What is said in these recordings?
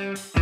And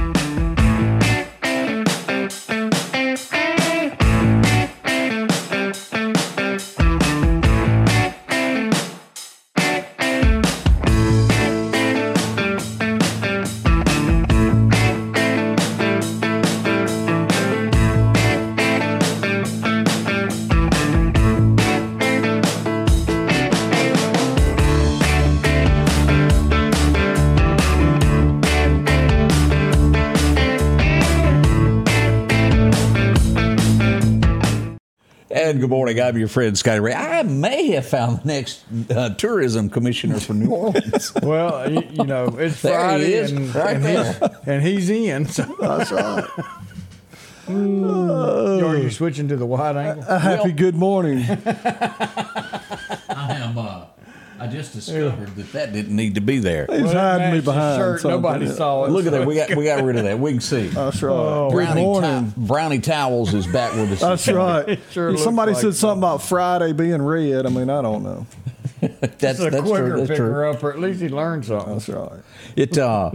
good morning. I'm your friend Scotty Ray. I may have found the next uh, tourism commissioner for New Orleans. Well, you, you know, it's There he Friday is, and, right and, he's, and he's in. So That's right. are you switching to the wide angle? A happy good morning. I am. I just discovered that that didn't need to be there. He's Well, hiding me behind. shirt. something. Nobody saw it. Look at that. We got we got rid of that. We can see. That's right. Oh, good Brownie, morning. Tow- Brownie Towels is back with us. That's right. Sure Somebody like said it. something about Friday being red. I mean, I don't know. That's, It's a that's quicker true. That's picker true. up, or at least he learned something. That's right. It, uh,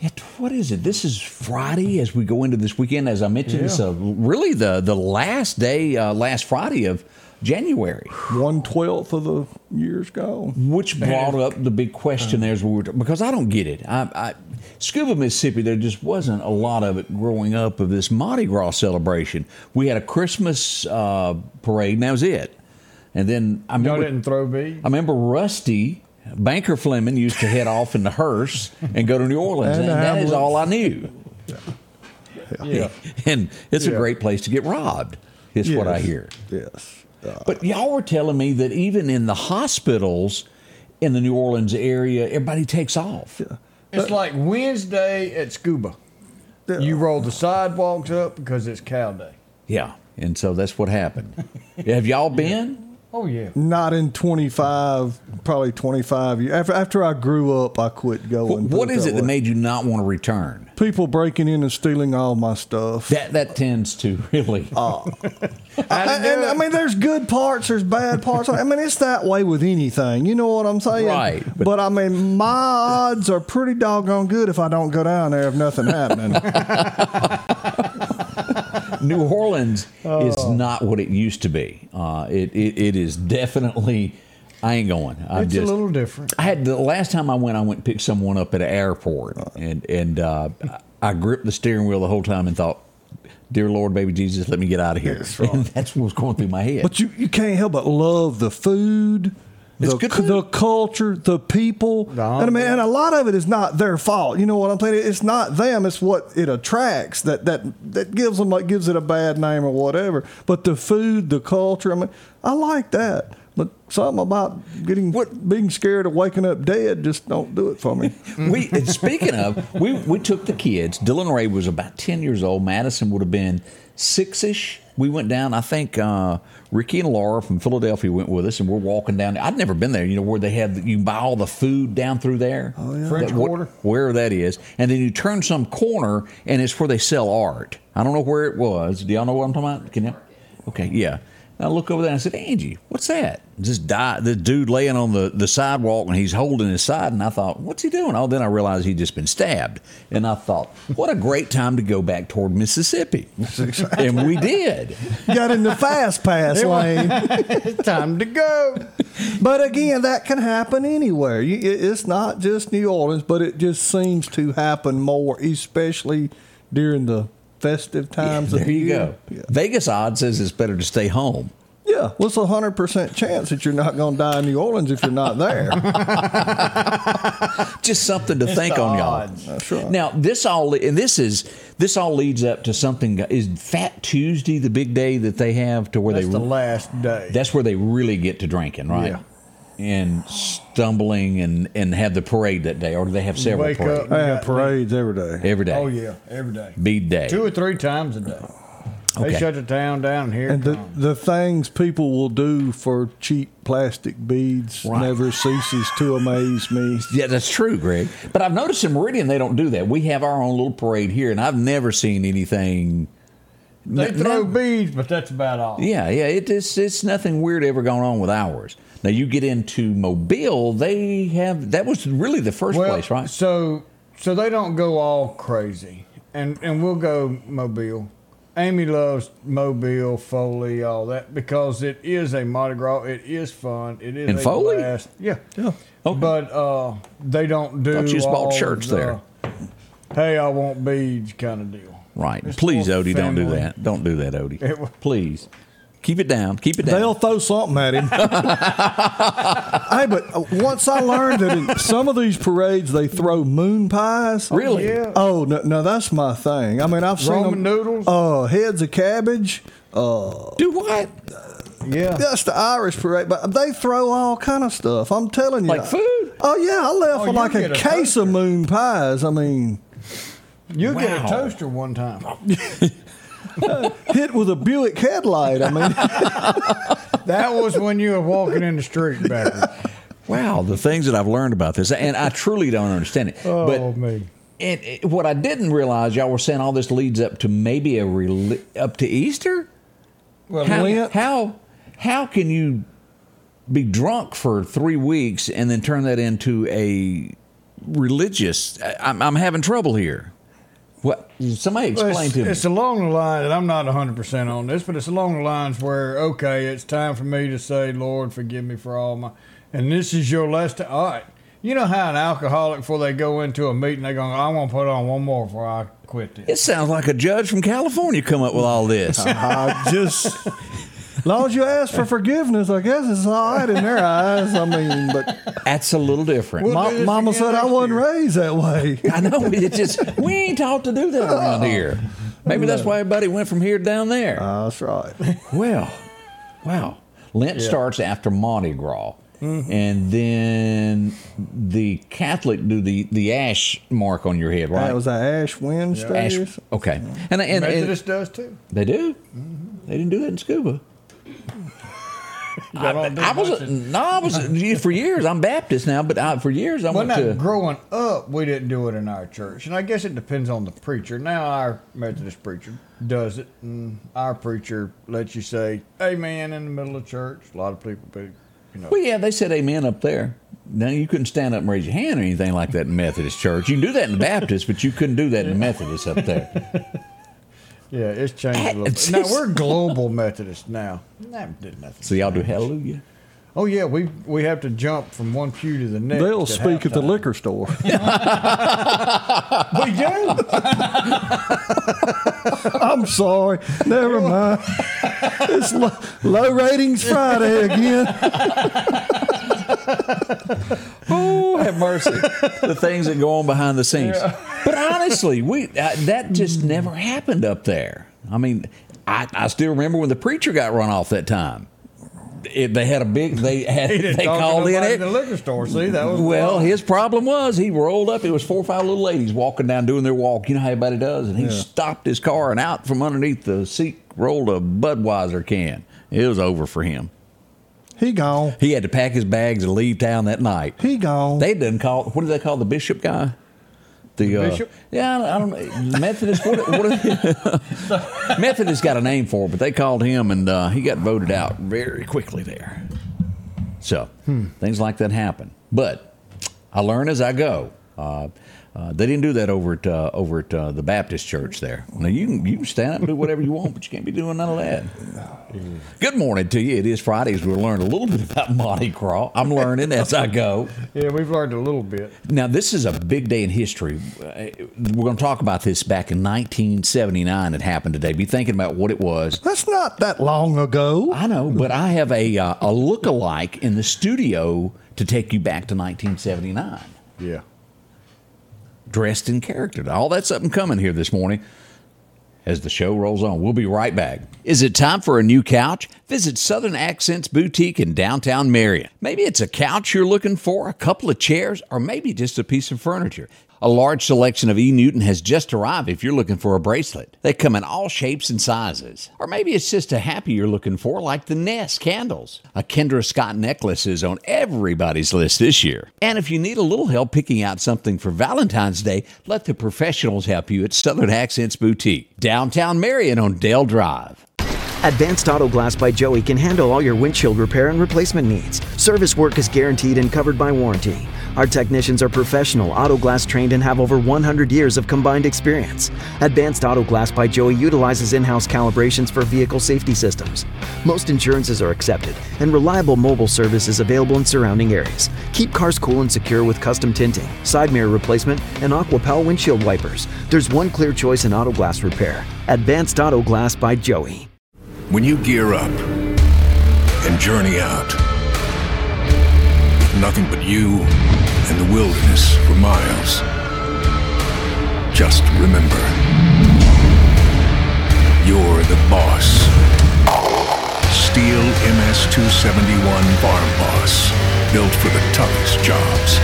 it, what is it? This is Friday as we go into this weekend. As I mentioned, it's Yeah. uh, really the the last day, uh, last Friday of January, One twelfth of the year's gone. which brought up the big question there as we were because I don't get it. I, I, Scooba, Mississippi, there just wasn't a lot of it growing up of this Mardi Gras celebration. We had a Christmas uh, parade, and that was it. And then I Y'all remember, didn't throw beads? I remember Rusty Banker Fleming used to head off in the hearse and go to New Orleans, And and, the that is all I knew. Yeah. And it's a great place to get robbed. Is what I hear. Yes. But y'all were telling me that even in the hospitals in the New Orleans area, everybody takes off. It's like Wednesday at Scooba. Yeah. You roll the sidewalks up because it's cow day. Yeah, and so that's what happened. Have y'all been? Oh, yeah. not in 25, probably 25 years. After, after I grew up, I quit going. What, what is it that way. made you not want to return? People breaking in and stealing all my stuff. That that tends to really. Uh, I, and, I mean, there's good parts, there's bad parts. I mean, it's that way with anything. You know what I'm saying? Right, But, but- I mean, my odds are pretty doggone good if I don't go down there if nothing happening. New Orleans Oh. is not what it used to be. Uh, it, it it is definitely. I ain't going. I'm It's just. a little different. I had the last time I went, I went and picked someone up at an airport, and and uh, I gripped the steering wheel the whole time and thought, "Dear Lord, baby Jesus, let me get out of here." That's right. And that's what was going through my head. but you, you can't help but love the food. It's the, good the culture, the people, The and I mean, and a lot of it is not their fault. You know what I'm saying? It's not them. It's what it attracts that that that gives them like gives it a bad name or whatever. But the food, the culture, I mean, I like that. But something about getting What- being scared of waking up dead just don't do it for me. we speaking of, we we took the kids. Dylan Ray was about ten years old. Madison would have been six ish. We went down. I think uh, Ricky and Laura from Philadelphia went with us, and we're walking down. I'd never been there. You know where they had you can buy all the food down through there. Oh yeah. French Quarter? where that is, and then you turn some corner, and it's where they sell art. I don't know where it was. Do y'all know what I'm talking about? Can you? Okay, yeah. I look over there and I said, Angie, what's that? This die, this dude laying on the, the sidewalk and he's holding his side. And I thought, what's he doing? Oh, then I realized he'd just been stabbed. And I thought, what a great time to go back toward Mississippi. and we did. Got in the fast pass lane. Time to go. But again, that can happen anywhere. It's not just New Orleans, but it just seems to happen more, especially during the festive times of There the you year. go. Yeah. Vegas odds says it's better to stay home. Yeah, what's a hundred percent chance that you're not going to die in New Orleans if you're not there? just something to think the on, y'all. odds. That's right. Now this all and this is this all leads up to something. Is Fat Tuesday the big day that they have to where That's they the last day. that's where they really get to drinking, right? Yeah. And stumbling and and have the parade that day, or do they have several wake parades up. I have parades every day. every day? oh, yeah, every day. bead day. Two or three times a day. Okay. They shut the town down here And it the, comes. the things people will do for cheap plastic beads Right. never ceases to amaze me. Yeah, that's true, Greg. But I've noticed in Meridian they don't do that. We have our own little parade here, and I've never seen anything. They n- throw no- beads, but that's about all. Yeah, yeah, it, it's it's nothing weird ever going on with ours. Now you get into Mobile, they have that was really the first well, place, right? So so they don't go all crazy, and and we'll go Mobile. Amy loves Mobile, Foley, all that because it is a Mardi Gras. It is fun. It is And a Foley? blast. Yeah, Yeah. Okay. but uh, they don't do. Thought you just bought all shirts the, there. Hey, I want beads, kind of deal. Right. It's Please, more Odie, don't do that. Don't do that, Odie. It Please. Keep it down. Keep it down. They'll throw something at him. hey, but uh, once I learned that in some of these parades they throw moon pies. Really? Yeah. Oh no, no, that's my thing. I mean, I've seen Roman them, noodles? uh, heads of cabbage. Uh, Do what? Yeah. that's the Irish parade, but they throw all kind of stuff. I'm telling you, Like food? Oh yeah, I left Oh, for like a, a case of moon pies. I mean, You get a toaster one time. hit with a Buick headlight. I mean, That was when you were walking in the street backwards. Wow, the things that I've learned about this, and I truly don't understand it. Oh but me. and it- what I didn't realize, y'all were saying all this leads up to maybe a reli- up to Easter. well, How, Lent, how how can you be drunk for three weeks and then turn that into a religious? I- I'm, I'm having trouble here. What? Somebody Well, explain it's, to me. it's along the line, and I'm not 100% on this, but it's along the lines where, okay, it's time for me to say, Lord, forgive me for all my. And this is your last time. All right. You know how an alcoholic, before they go into a meeting, they go, I want to put on one more before I quit this. It sounds like a judge from California come up with all this. I uh-huh. just. As long as you ask for forgiveness, I guess it's all right in their eyes. I mean, but That's a little different. Well, Ma- Mama said I wasn't year. raised that way. I know it just we ain't taught to do that around oh. here. Maybe that's why everybody went from here down there. Ah, that's right. Well, wow. Lent Yeah. starts after Mardi Gras. Mm-hmm. And then the Catholic do the, the ash mark on your head, right? That was an Ash Wednesday. ash. or. Okay, and, and, and Methodist does too. they do. Mm-hmm. They didn't do that in scooba. Y'all don't do I was no, I was for years. I'm Baptist now, but I, for years I Well, went now, to. growing up, we didn't do it in our church, and I guess it depends on the preacher. Now, our Methodist preacher does it, and our preacher lets you say "Amen" in the middle of church. A lot of people, be, you know, Well, yeah, they said amen up there. Now you couldn't stand up and raise your hand or anything like that in Methodist church. You can do that in the Baptist, but you couldn't do that in the Methodist up there. Yeah, it's changed a little. Bit. Now we're global Methodist now. That did nothing. So y'all do hallelujah. Oh yeah, we we have to jump from one pew to the next. They'll speak at the liquor store. We do. I'm sorry. Never mind. It's low, low ratings Friday again. Oh, have mercy. the things that go on behind the scenes. But honestly, we uh, that just never happened up there. I mean, I, I still remember when the preacher got run off that time. It, they had a big. They had. They called in it. in the liquor store. See, that was Well, his problem was he rolled up. It was four or five little ladies walking down doing their walk. You know how everybody does, and he stopped his car and out from underneath the seat rolled a Budweiser can. It was over for him. He gone. He had to pack his bags and leave town that night. He gone. They didn't call. What do they call the bishop guy? The, uh, bishop? Yeah, I don't know. Methodist. What? what Methodist got a name for, it, but they called him, and uh, he got voted out very quickly there. So things like that happen. But I learn as I go. Uh, uh, they didn't do that over at uh, over at uh, the Baptist church there. Now you can you can stand up and do whatever you want, but you can't be doing none of that. Good morning to you. It is Friday, Fridays. We'll learn a little bit about Mardi Gras. I'm learning as I go. yeah, we've learned a little bit. Now, this is a big day in history. We're going to talk about this back in 1979. It happened today. Be thinking about what it was. That's not that long ago. I know, but I have a uh, a look-alike in the studio to take you back to 1979, Yeah. Dressed in character. All that's up and coming here this morning as the show rolls on. We'll be right back. Is it time for a new couch? Visit Southern Accents Boutique in downtown Marion. Maybe it's a couch you're looking for, a couple of chairs, or maybe just a piece of furniture. A large selection of E. Newton has just arrived if you're looking for a bracelet. They come in all shapes and sizes. Or maybe it's just a happy you're looking for, like the Nest candles. A Kendra Scott necklace is on everybody's list this year. And if you need a little help picking out something for Valentine's Day, let the professionals help you at Southern Accents Boutique, downtown Marion on Dale Drive. Advanced Auto Glass by Joey can handle all your windshield repair and replacement needs. Service work is guaranteed and covered by warranty. Our technicians are professional, auto glass trained, and have over 100 years of combined experience. Advanced Auto Glass by Joey utilizes in house calibrations for vehicle safety systems. Most insurances are accepted, and reliable mobile service is available in surrounding areas. Keep cars cool and secure with custom tinting, side mirror replacement, and Aquapel windshield wipers. There's one clear choice in auto glass repair Advanced Auto Glass by Joey. When you gear up and journey out, nothing but you and the wilderness for miles, just remember you're the boss. Stihl MS 271 Farm Boss, built for the toughest jobs.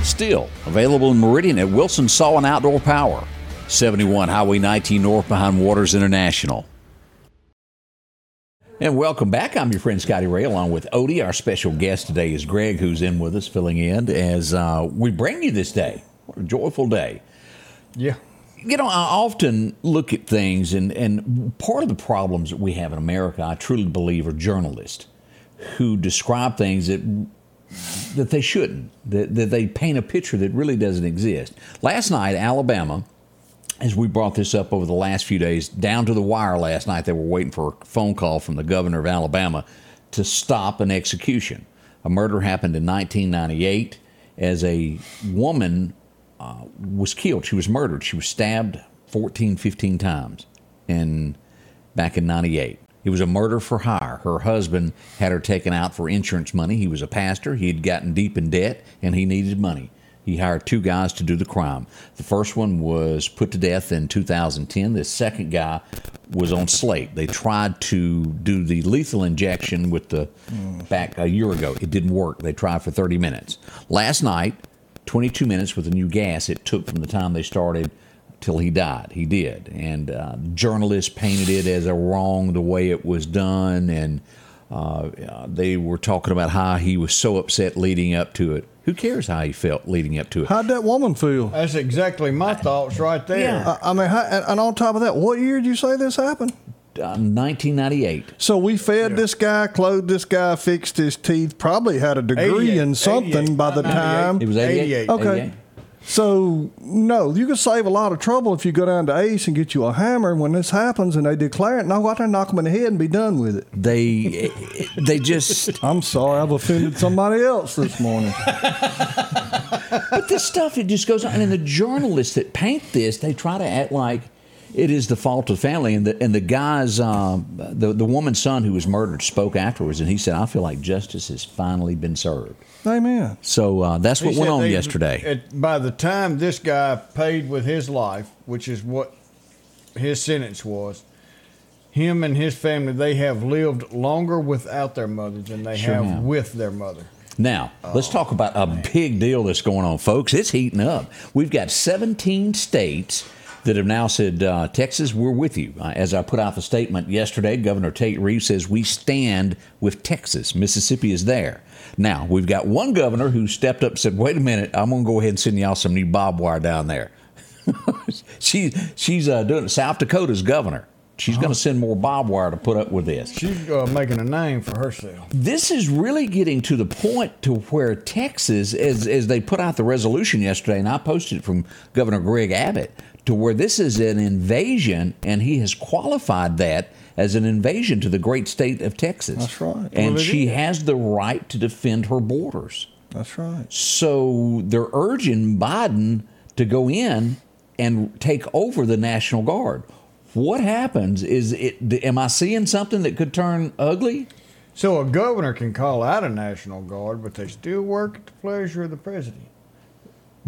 Stihl, available in Meridian at Wilson Saw and Outdoor Power. 71 Highway 19 North behind Waters International. And welcome back. I'm your friend Scotty Ray, along with Odie. Our special guest today is Greg, who's in with us, filling in as uh, we bring you this day. What a joyful day. Yeah. You know, I often look at things, and, and part of the problems that we have in America, I truly believe, are journalists who describe things that that they shouldn't, that, that they paint a picture that really doesn't exist. Last night, Alabama, as we brought this up over the last few days, down to the wire last night, they were waiting for a phone call from the governor of Alabama to stop an execution. A murder happened in 1998 as a woman uh, was killed. She was murdered. She was stabbed 14, 15 times in, back in 98. It was a murder for hire. Her husband had her taken out for insurance money. He was a pastor. He had gotten deep in debt and he needed money. He hired two guys to do the crime. The first one was put to death in 2010. The second guy was on slate. They tried to do the lethal injection with the back a year ago. It didn't work. They tried for 30 minutes. Last night, 22 minutes with the new gas it took from the time they started till he died. He did. And uh, journalists painted it as a wrong the way it was done. And uh, they were talking about how he was so upset leading up to it. Who cares how he felt leading up to it? How'd that woman feel? That's exactly my thoughts right there. Yeah. I I mean, how, and and on top of that, what year did you say this happened? Uh, 1998. So we fed this guy, clothed this guy, fixed his teeth, probably had a degree 88, in something 88, by the 98. time. It was 88. 88. Okay. 88. So no, you can save a lot of trouble if you go down to Ace and get you a hammer. And when this happens and they declare it, no, go out there and knock them in the head and be done with it. They they just I'm sorry, I've offended somebody else this morning. but this stuff it just goes on and the journalists that paint this they try to act like it is the fault of the family and the and the guy's um, the the woman's son who was murdered spoke afterwards and he said I feel like justice has finally been served. Amen. So uh, that's what He went on they- yesterday. it- by the time this guy paid with his life, which is what his sentence was, him and his family they have lived longer without their mother than they Sure have have. with their mother. Now, let's talk about a big deal that's going on, folks. It's heating up. We've got 17 states that have now said, uh, Texas, we're with you. Uh, as I put out the statement yesterday, Governor Tate Reeves says, we stand with Texas. Mississippi is there. Now, we've got one governor who stepped up and said, wait a minute, I'm going to go ahead and send y'all some new barbed wire down there. she, she's uh, doing it. South Dakota's governor. She's going to send more barbed wire to put up with this She's uh, making a name for herself. this is really getting to the point to where Texas, as as they put out the resolution yesterday, and I posted it from Governor Greg Abbott, to where this is an invasion, and he has qualified that as an invasion to the great state of Texas. That's right. And Well, she is. has the right to defend her borders. That's right. So they're urging Biden to go in and take over the National Guard. What happens is it am I seeing something that could turn ugly? So a governor can call out a national guard, but they still work at the pleasure of the president.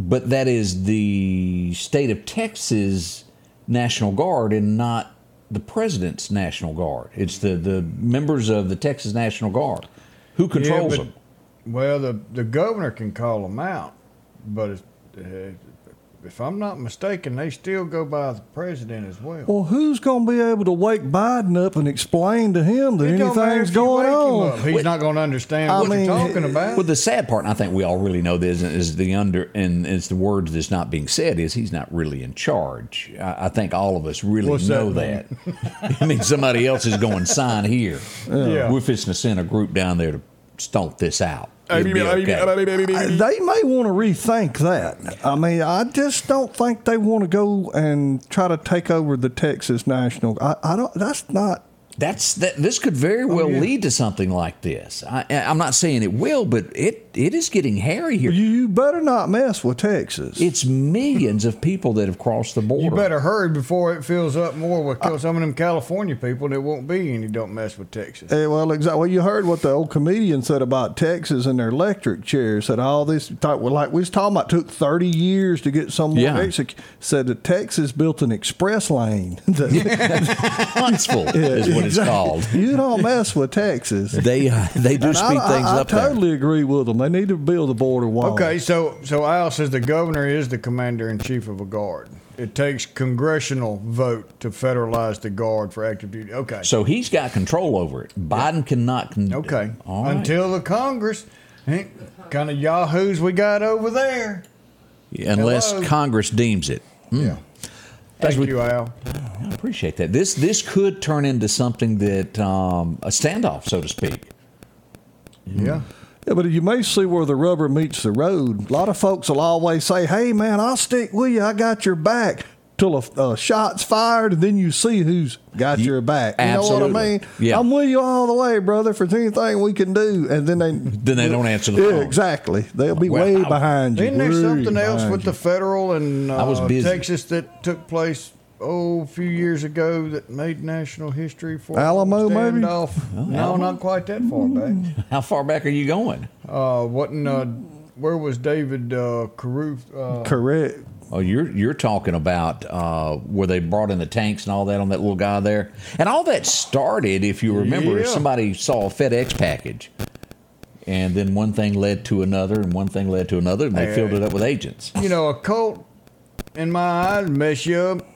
But that is the state of Texas National Guard and not the president's National Guard. It's the, the members of the Texas National Guard. Who controls Yeah, them? Well, the the governor can call them out, but it's, uh, if I'm not mistaken, they still go by the president as well. Well, who's going to be able to wake Biden up and explain to him that It don't matter anything's going on? up. He's not going to understand I what mean, you're talking about. Well, the sad part, and I think we all really know this, is the under and it's the words that's not being said is he's not really in charge. I, I think all of us really What's know that. I mean, somebody else is going to sign here. Yeah. We're fixing to send a group down there to stomp this out. It'll be okay. They may want to rethink that. I mean, I just don't think they want to go and try to take over the Texas National. I, I don't. That's not. That's that. This could very well Oh, yeah. lead to something like this. I, I'm not saying it will, but it it is getting hairy here. You, you better not mess with Texas. It's millions of people that have crossed the border. you better hurry before it fills up more with some of them California people. There won't be any. Don't mess with Texas. Eh, well, exactly. Well, you heard what the old comedian said about Texas and their electric chairs. Said all this, thought, well, like we was talking about, took thirty years to get someone Yeah. exec- Said that Texas built an express lane. That- Huntsville is what it's called. you don't mess with Texas. They uh, they do And speed I, things I, I up there. totally agree with them. They need to build a border wall. Okay, so so Al says the governor is the commander in chief of a guard. It takes congressional vote to federalize the guard for active duty. Okay. So he's got control over it. Biden cannot. Con- Okay. All right. Until the Congress, kind of yahoos we got over there. unless Hello. Congress deems it. Yeah. Thank we- you, Al. I appreciate that. This this could turn into something that um, a standoff, so to speak. Yeah. Yeah, but you may see where the rubber meets the road. A lot of folks will always say, "Hey, man, I'll stick with you. I got your back." Till a, a shot's fired, and then you see who's got Ye- your back. You know what I mean? Yeah. I'm with you all the way, brother. If there's anything we can do, and then they Then they don't answer the yeah, phone. exactly. They'll be Well, way I- behind you. Isn't there way something else with you. the federal and uh, I was busy. Texas that took place oh a few years ago that made national history for Alamo, maybe? standoff? No, not quite that far back. How far back are you going? Uh, wasn't uh, where was David uh, Caruth? Uh, correct? Oh, you're you're talking about uh, where they brought in the tanks and all that on that little guy there, and all that started, if you remember, Yeah. somebody saw a FedEx package, and then one thing led to another, and one thing led to another, and they Hey, filled hey. it up with agents. you know, a cult in my eyes mess you up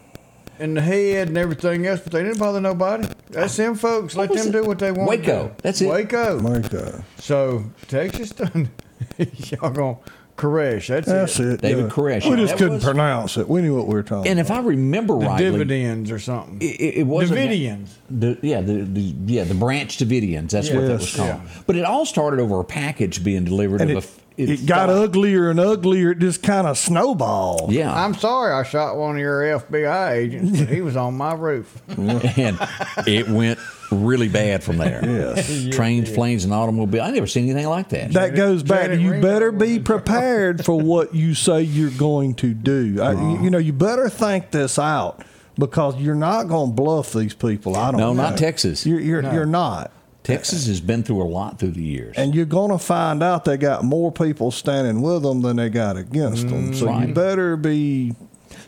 in the head and everything else, but they didn't bother nobody. That's them folks. Let them it? do what they want. Waco. To. That's it. Waco. My God, So Texas done. Y'all gonna Koresh. That's, that's it. it. David yeah. Koresh. We just That couldn't was- pronounce it. We knew what we were talking. And if I remember The rightly, dividends or something. it, it it wasn't Davidians. The, yeah, the, the yeah the branch Davidians. That's what that was Yes. called. But it all started over a package being delivered. and of it, it, got thought- uglier and uglier. It just kind of snowballed. Yeah, I'm sorry I shot one of your FBI agents, but he was on my roof. and it went really bad from there. Yes. Trains, planes, and automobiles. I never seen anything like that. That goes back. Janet You Reno better be prepared for what you say you're going to do. I, you, you know, you better think this out because you're not going to bluff these people. I don't. Know. No, not. Texas. You're you're, you're not, Texas has been through a lot through the years. and you're going to find out they got more people standing with them than they got against them. So you better be.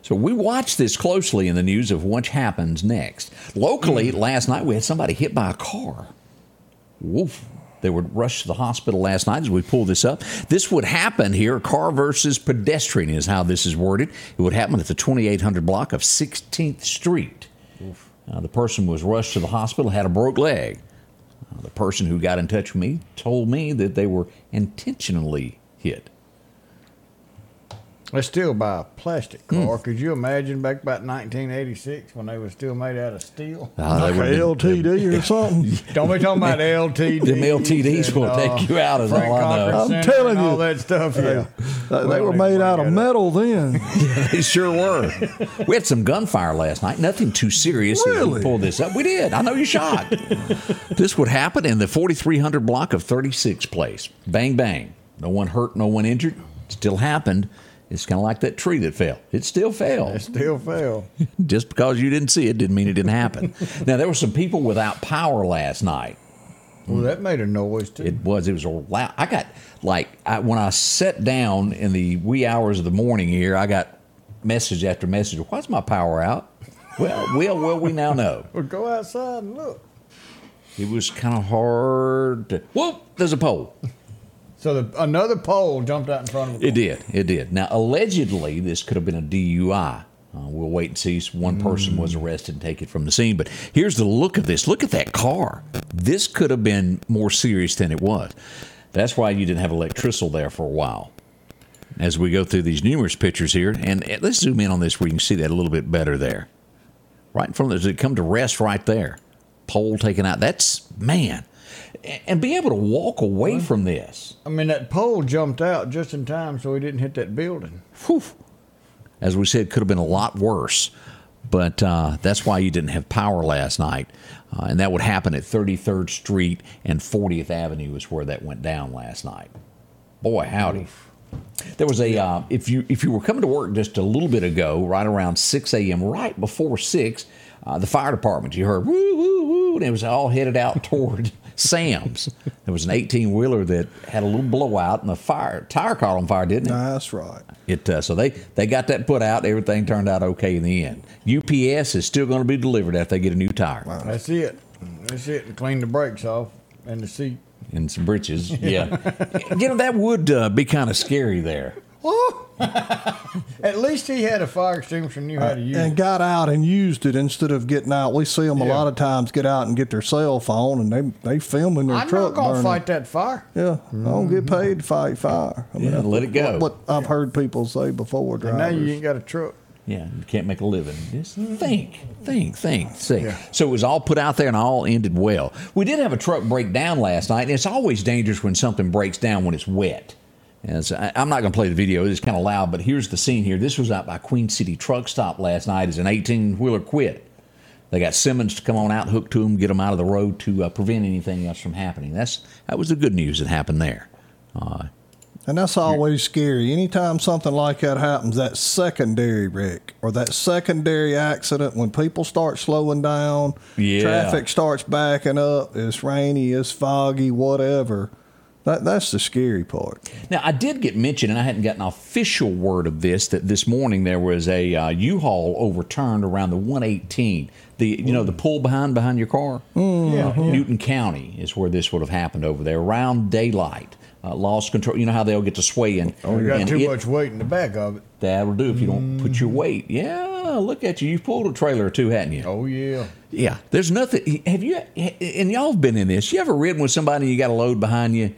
So we watch this closely in the news of what happens next. Locally, Hmm. last night we had somebody hit by a car. Woof. They were rushed to the hospital last night as we pull this up. This would happen here. Car versus pedestrian is how this is worded. It would happen at the 2800 block of 16th Street. Uh, the person was rushed to the hospital, had a broke leg. The person who got in touch with me told me that they were intentionally hit. They still buy a plastic Hmm. car. Could you imagine back about 1986 when they were still made out of steel? Uh, Like would've a been- LTD or something. Don't be talking about LTDs. Them LTDs will take you out, is Frank all I know. I'm telling and all you. that stuff. Yeah, Uh, they Well, were made out of bring up. metal then. They sure were. We had some gunfire last night. Nothing too serious. as we Really? Pulled this up. We did. I know you shot. this would happen in the 4300 block of 36 Place. Bang bang. No one hurt. No one injured. Still happened. It's kind of like that tree that fell. It still fell. It still fell. Just because you didn't see it didn't mean it didn't happen. now there were some people without power last night. Well, that made a noise too. It was. It was a loud. I got like I, when I sat down in the wee hours of the morning here. I got message after message. Why's my power out? Well, well, well. We now know well, go outside and look. it was kind of hard. To, whoop! There's a pole. So the, another pole jumped out in front of him. It did. It did. Now, allegedly, this could have been a DUI. Uh, we'll wait and see. One person was arrested and taken from the scene. But here's the look of this. Look at that car. This could have been more serious than it was. That's why you didn't have electricity there for a while. As we go through these numerous pictures here, and let's zoom in on this where you can see that a little bit better there. Right in front of us, it come to rest right there. Pole taken out. That's man, A- and be able to walk away from this. I mean, that pole jumped out just in time so he didn't hit that building. Whew. As we said, could have been a lot worse. But uh, that's why you didn't have power last night. Uh, and that would happen at 33rd Street and 40th Avenue is where that went down last night. Boy, howdy. There was a uh, if you if you were coming to work just a little bit ago, right around 6 a.m., right before six, uh, the fire department you heard woo woo woo, and it was all headed out toward Sam's. There was an 18 wheeler that had a little blowout, and the fire tire caught on fire, didn't it? That's right. It uh, so they they got that put out. Everything turned out okay in the end. UPS is still going to be delivered after they get a new tire That's it. That's it. And clean the brakes off and the seat. and some britches. Yeah, you know that would uh, be kind of scary there. At least he had a fire extinguisher and knew how to uh, use and it. got out and used it instead of getting out. We see them a Yeah. lot of times get out and get their cell phone and they they filming their truck. I'm truck not gonna fight that fire. Yeah, I don't get paid to fight fire. I Yeah, that's let it go. What, what I've heard people say before And drivers. now you ain't got a truck. Yeah, you can't make a living. Just think, think, think, see. Yeah. So it was all put out there and all ended well. We did have a truck break down last night, and it's always dangerous when something breaks down when it's wet. So I- I'm not going to play the video; it's kind of loud. But here's the scene here. This was out by Queen City Truck Stop last night. As an 18 wheeler quit, they got Simmons to come on out, hook to him, get him out of the road to uh, prevent anything else from happening. That's that was the good news that happened there. Uh, And that's always scary. Anytime something like that happens, that secondary wreck or that secondary accident, when people start slowing down, Yeah. traffic starts backing up, it's rainy, it's foggy, whatever. That, that's the scary part. Now, I did get mentioned, and I hadn't gotten official word of this, that this morning there was a uh, U-Haul overturned around the 118. The you know the pull behind behind your car. Yeah, Uh, Newton County is where this would have happened over there around daylight. Uh, lost control. You know how they'll get to swaying. Oh, you got and too it- much weight in the back of it. That'll do if you don't put your weight. Yeah, look at you. You've pulled a trailer or two, hadn't you? Oh yeah. Yeah, there's nothing. Have you? And y'all have been in this. You ever ridden with somebody and you got a load behind you,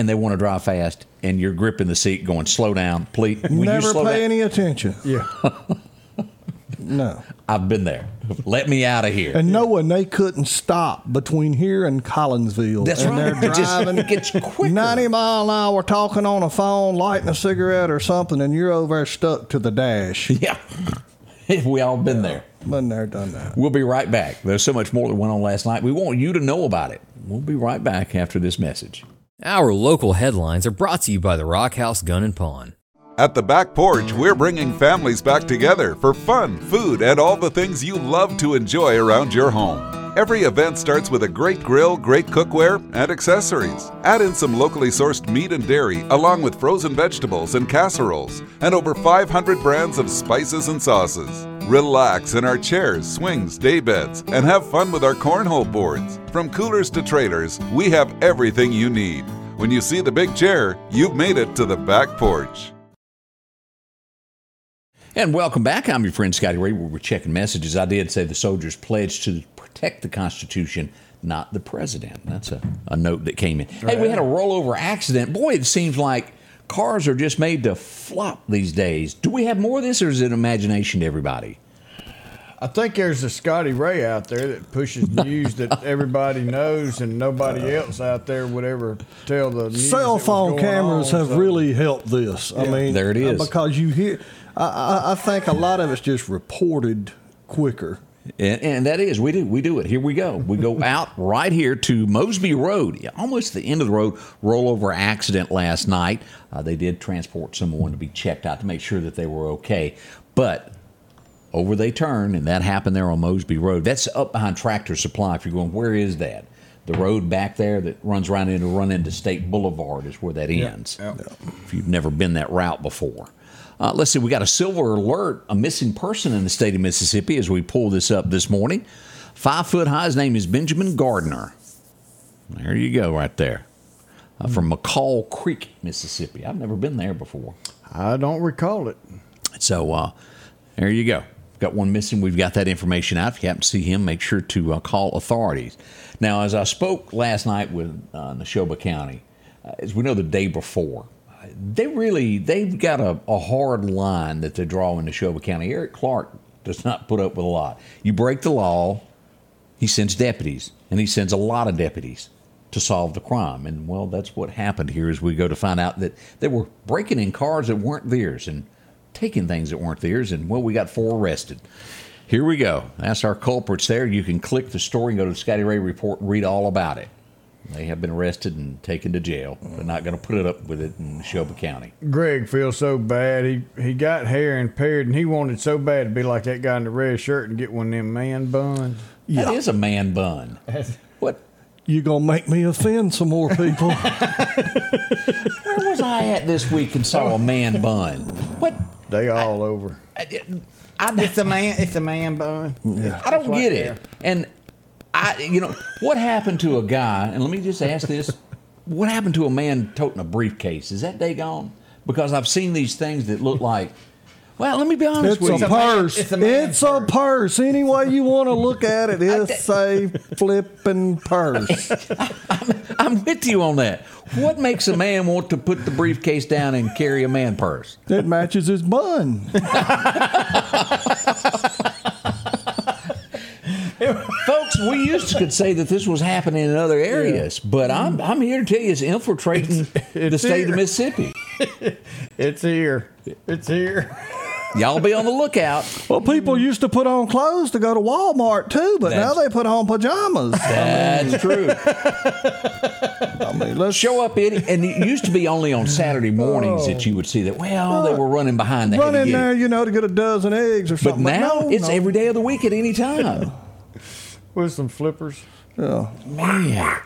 and they want to drive fast, and you're gripping the seat, going slow down, please. Will you Never slow pay down? any attention. Yeah. No. I've been there. Let me out of here. And knowing they couldn't stop between here and Collinsville. That's and right. They're driving it gets quicker. 90 mile an hour talking on a phone, lighting a cigarette or something, and you're over there stuck to the dash. yeah, we all been there. Been there, done that. We'll be right back. There's so much more that went on last night. We want you to know about it. We'll be right back after this message. Our local headlines are brought to you by the Rock House Gun and Pawn. At the Back Porch, we're bringing families back together for fun, food, and all the things you love to enjoy around your home. Every event starts with a great grill, great cookware, and accessories. Add in some locally sourced meat and dairy, along with frozen vegetables and casseroles, and over 500 brands of spices and sauces. Relax in our chairs, swings, day beds, and have fun with our cornhole boards. From coolers to trailers, we have everything you need. When you see the big chair, you've made it to the back porch. And welcome back. I'm your friend Scotty Ray. We're checking messages. I did say the soldiers pledged to protect the Constitution, not the president. That's a, a note that came in. Hey, we had a rollover accident. Boy, it seems like cars are just made to flop these days. Do we have more of this, or is it imagination to everybody? I think there's a Scotty Ray out there that pushes news that everybody knows and nobody else out there would ever tell the news Cell phone going cameras on, have so- really helped this. I mean, There it uh. Because you hear, I, I, I think a lot of it's just reported quicker. And, and that is, we do, we do it. Here we go. We go out right here to Mosby Road, almost the end of the road. Rollover accident last night. Uh, they did transport someone to be checked out to make sure that they were okay, but over they turn, and that happened there on Mosby Road. That's up behind Tractor Supply. If you're going, where is that? The road back there that runs right into run into State Boulevard is where that ends. If you've never been that route before. Uh, let's see, we got a silver alert, a missing person in the state of Mississippi as we pull this up this morning. Five foot high, his name is Benjamin Gardner. There you go, right there. uh, from McCall Creek, Mississippi. I've never been there before. I don't recall it. So uh, there you go. Got one missing. We've got that information out. If you happen to see him, make sure to uh, call authorities. Now, as I spoke last night with uh, Neshoba County, uh, as we know, the day before, they really they've got a, a hard line that they draw in Neshoba County. Eric Clark does not put up with a lot. You break the law, he sends deputies, and he sends a lot of deputies to solve the crime. And well, that's what happened here as we go to find out that they were breaking in cars that weren't theirs and taking things that weren't theirs. And well, we got four arrested. Here we go. That's our culprits there. You can click the story and go to the Scotty Ray Report and read all about it. They have been arrested and taken to jail. They're not going to put it up with it in Neshoba County. Greg feels so bad. He he got hair impaired, and he wanted so bad to be like that guy in the red shirt and get one of them man buns. That is a man bun. What? You gonna make me offend some more people? Where was I at this week and saw a man bun? What? They all over. I, It's a man. It's a man bun. I don't get it. And I, you know, what happened to a guy? And let me just ask this: What happened to a man toting a briefcase? Is that day gone? Because I've seen these things that look like. Well, let me be honest It's with you. purse. it's a man It's a purse. Any way you want to look at it, it's a flipping purse. I'm with you on that. What makes a man want to put the briefcase down and carry a man purse? It matches his bun. Folks, we used to could say that this was happening in other areas, but I'm mm. I'm here to tell you it's infiltrating the it's state of. Mississippi. It's here. It's here. Y'all be on the lookout. Well, people used to put on clothes to go to Walmart too, but now they put on pajamas. That's true. I mean, let's Show up in and it used to be only on Saturday mornings that oh. you would see that. Well, they were running behind. They had run in there, you know, to get a dozen eggs or something. But now no, it's no. every day of the week at any time. With some flippers. Yeah. Man.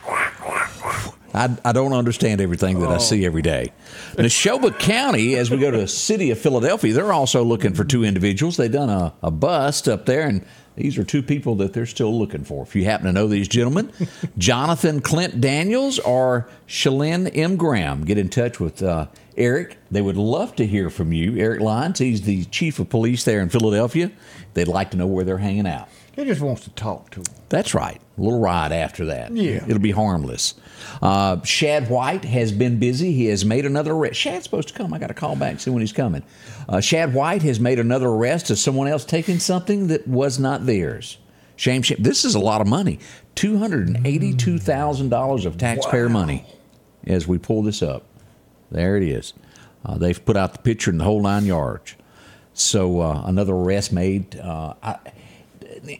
I, I don't understand everything that I see every day. Neshoba County, as we go to the city of Philadelphia, they're also looking for two individuals. They've done a, a bust up there, and these are two people that they're still looking for. If you happen to know these gentlemen, Jonathan Clint Daniels or Shalyn M. Graham, get in touch with uh, Eric. They would love to hear from you. Eric Lyons, he's the chief of police there in Philadelphia. They'd like to know where they're hanging out. He just wants to talk to him. That's right. A little ride after that. Yeah. It'll be harmless. Uh, Shad White has been busy. He has made another arrest. Shad's supposed to come. I got to call back and see when he's coming. Uh, Shad White has made another arrest of someone else taking something that was not theirs. Shame, shame. This is a lot of money. $282,000 of taxpayer money as we pull this up. There it is. Uh, they've put out the picture in the whole nine yards. So uh, another arrest made. Uh, I,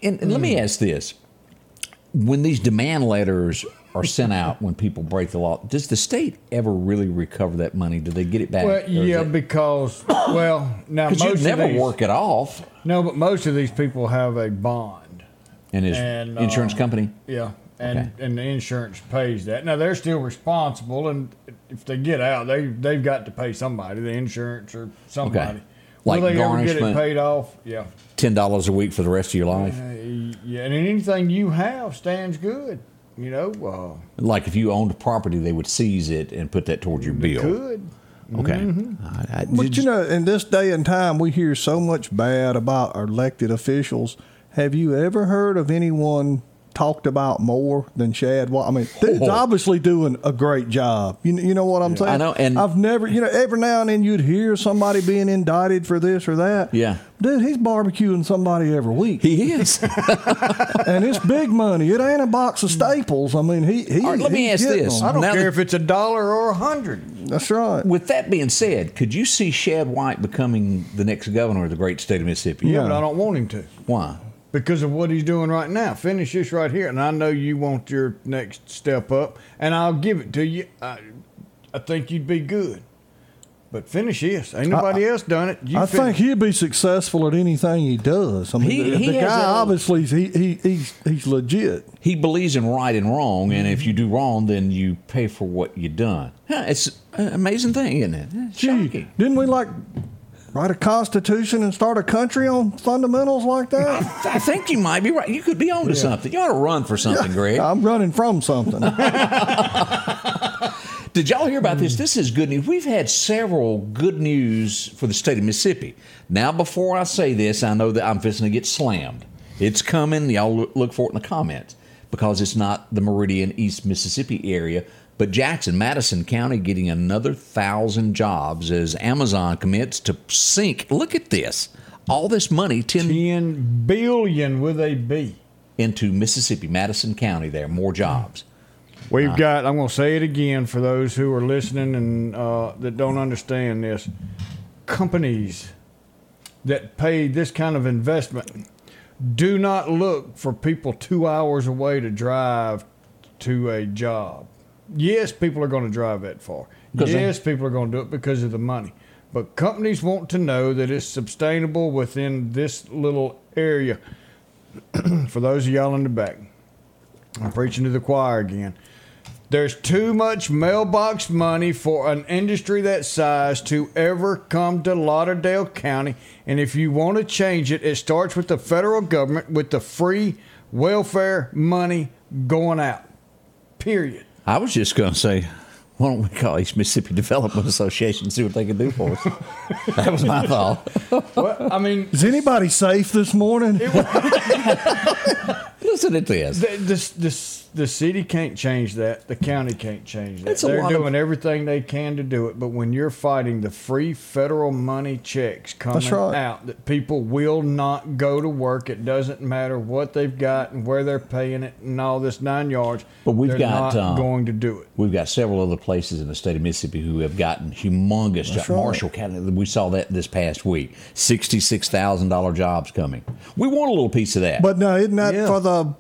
and, and let me ask this: When these demand letters are sent out when people break the law, does the state ever really recover that money? Do they get it back? Well, yeah, because well, now most you never of these, work it off, No, but most of these people have a bond. and his And, insurance uh, company. Yeah, and Okay. and the insurance pays that. Now they're still responsible, and if they get out, they they've got to pay somebody, the insurance or somebody. Like Will they ever get it garnishment? paid off? Yeah, Ten dollars a week for the rest of your life. Uh, yeah, and anything you have stands good. You know, uh, Like if you owned a property, they would seize it and put that towards your bill. good. Okay. Mm-hmm. I, I, But you know, in this day and time, we hear so much bad about our elected officials. Have you ever heard of anyone talked about more than Shad? Well, I mean, dude's Oh. obviously doing a great job. You, you know what I'm saying? I know, and- I've never, you know, every now and then you'd hear somebody being indicted for this or that. Yeah. Dude, he's barbecuing somebody every week, he is. and it's big money. It ain't a box of staples. I mean, he. he All right, let me he's ask this. them. I don't Now care that- if it's a dollar or a hundred. That's right. With that being said, could you see Shad White becoming the next governor of the great state of Mississippi? Yeah, Yeah. but I don't want him to. Why? Because of what he's doing right now. Finish this right here, and I know you want your next step up, and I'll give it to you. I, I think you'd be good, but finish this. Ain't nobody else done it. You I finish. think he'd be successful at anything he does. I mean, He- the, he the guy a- obviously he, he he's he's legit. He believes in right and wrong, and if mm-hmm. you do wrong, then you pay for what you done. Huh, it's an amazing thing, isn't it? It's Gee, shocking. didn't we like write a constitution and start a country on fundamentals like that? I think you might be right. You could be on to something. You ought to run for something, Greg. I'm running from something. Did y'all hear about this? Hmm. This is good news. We've had several good news for the state of Mississippi. Now, before I say this, I know that I'm fixing to get slammed. It's coming. Y'all look for it in the comments because it's not the Meridian East Mississippi area, but Jackson, Madison County getting another thousand jobs as Amazon commits to sink. Look at this. All this money, 10 10 billion with a B. into Mississippi, Madison County there, more jobs. We've got, I'm going to say it again for those who are listening and uh, that don't understand this. Companies that pay this kind of investment do not look for people two hours away to drive to a job. Yes, people are going to drive that far. 'Cause they- Yes, people are going to do it because of the money. But companies want to know that it's sustainable within this little area. for those of y'all in the back, I'm preaching to the choir again. There's too much mailbox money for an industry that size to ever come to Lauderdale County. And if you want to change it, it starts with the federal government with the free welfare money going out. Period. I was just going to say, why don't we call East Mississippi Development Association and see what they can do for us? that was my thought. Well, I mean, Is anybody safe this morning? Listen to this. the, the, the, the city can't change that. The county can't change that. It's They're lot of- doing everything they can to do it. But when you're fighting the free federal money checks coming right. out, that people will not go to work. It doesn't matter what they've got and where they're paying it and all this nine yards. But we've they're got, not uh, going to do it. We've got several other places in the state of Mississippi who have gotten humongous jobs. right. Marshall County, we saw that this past week. Sixty-six thousand dollar jobs coming. We want a little piece of that. But no, isn't that Yeah. for the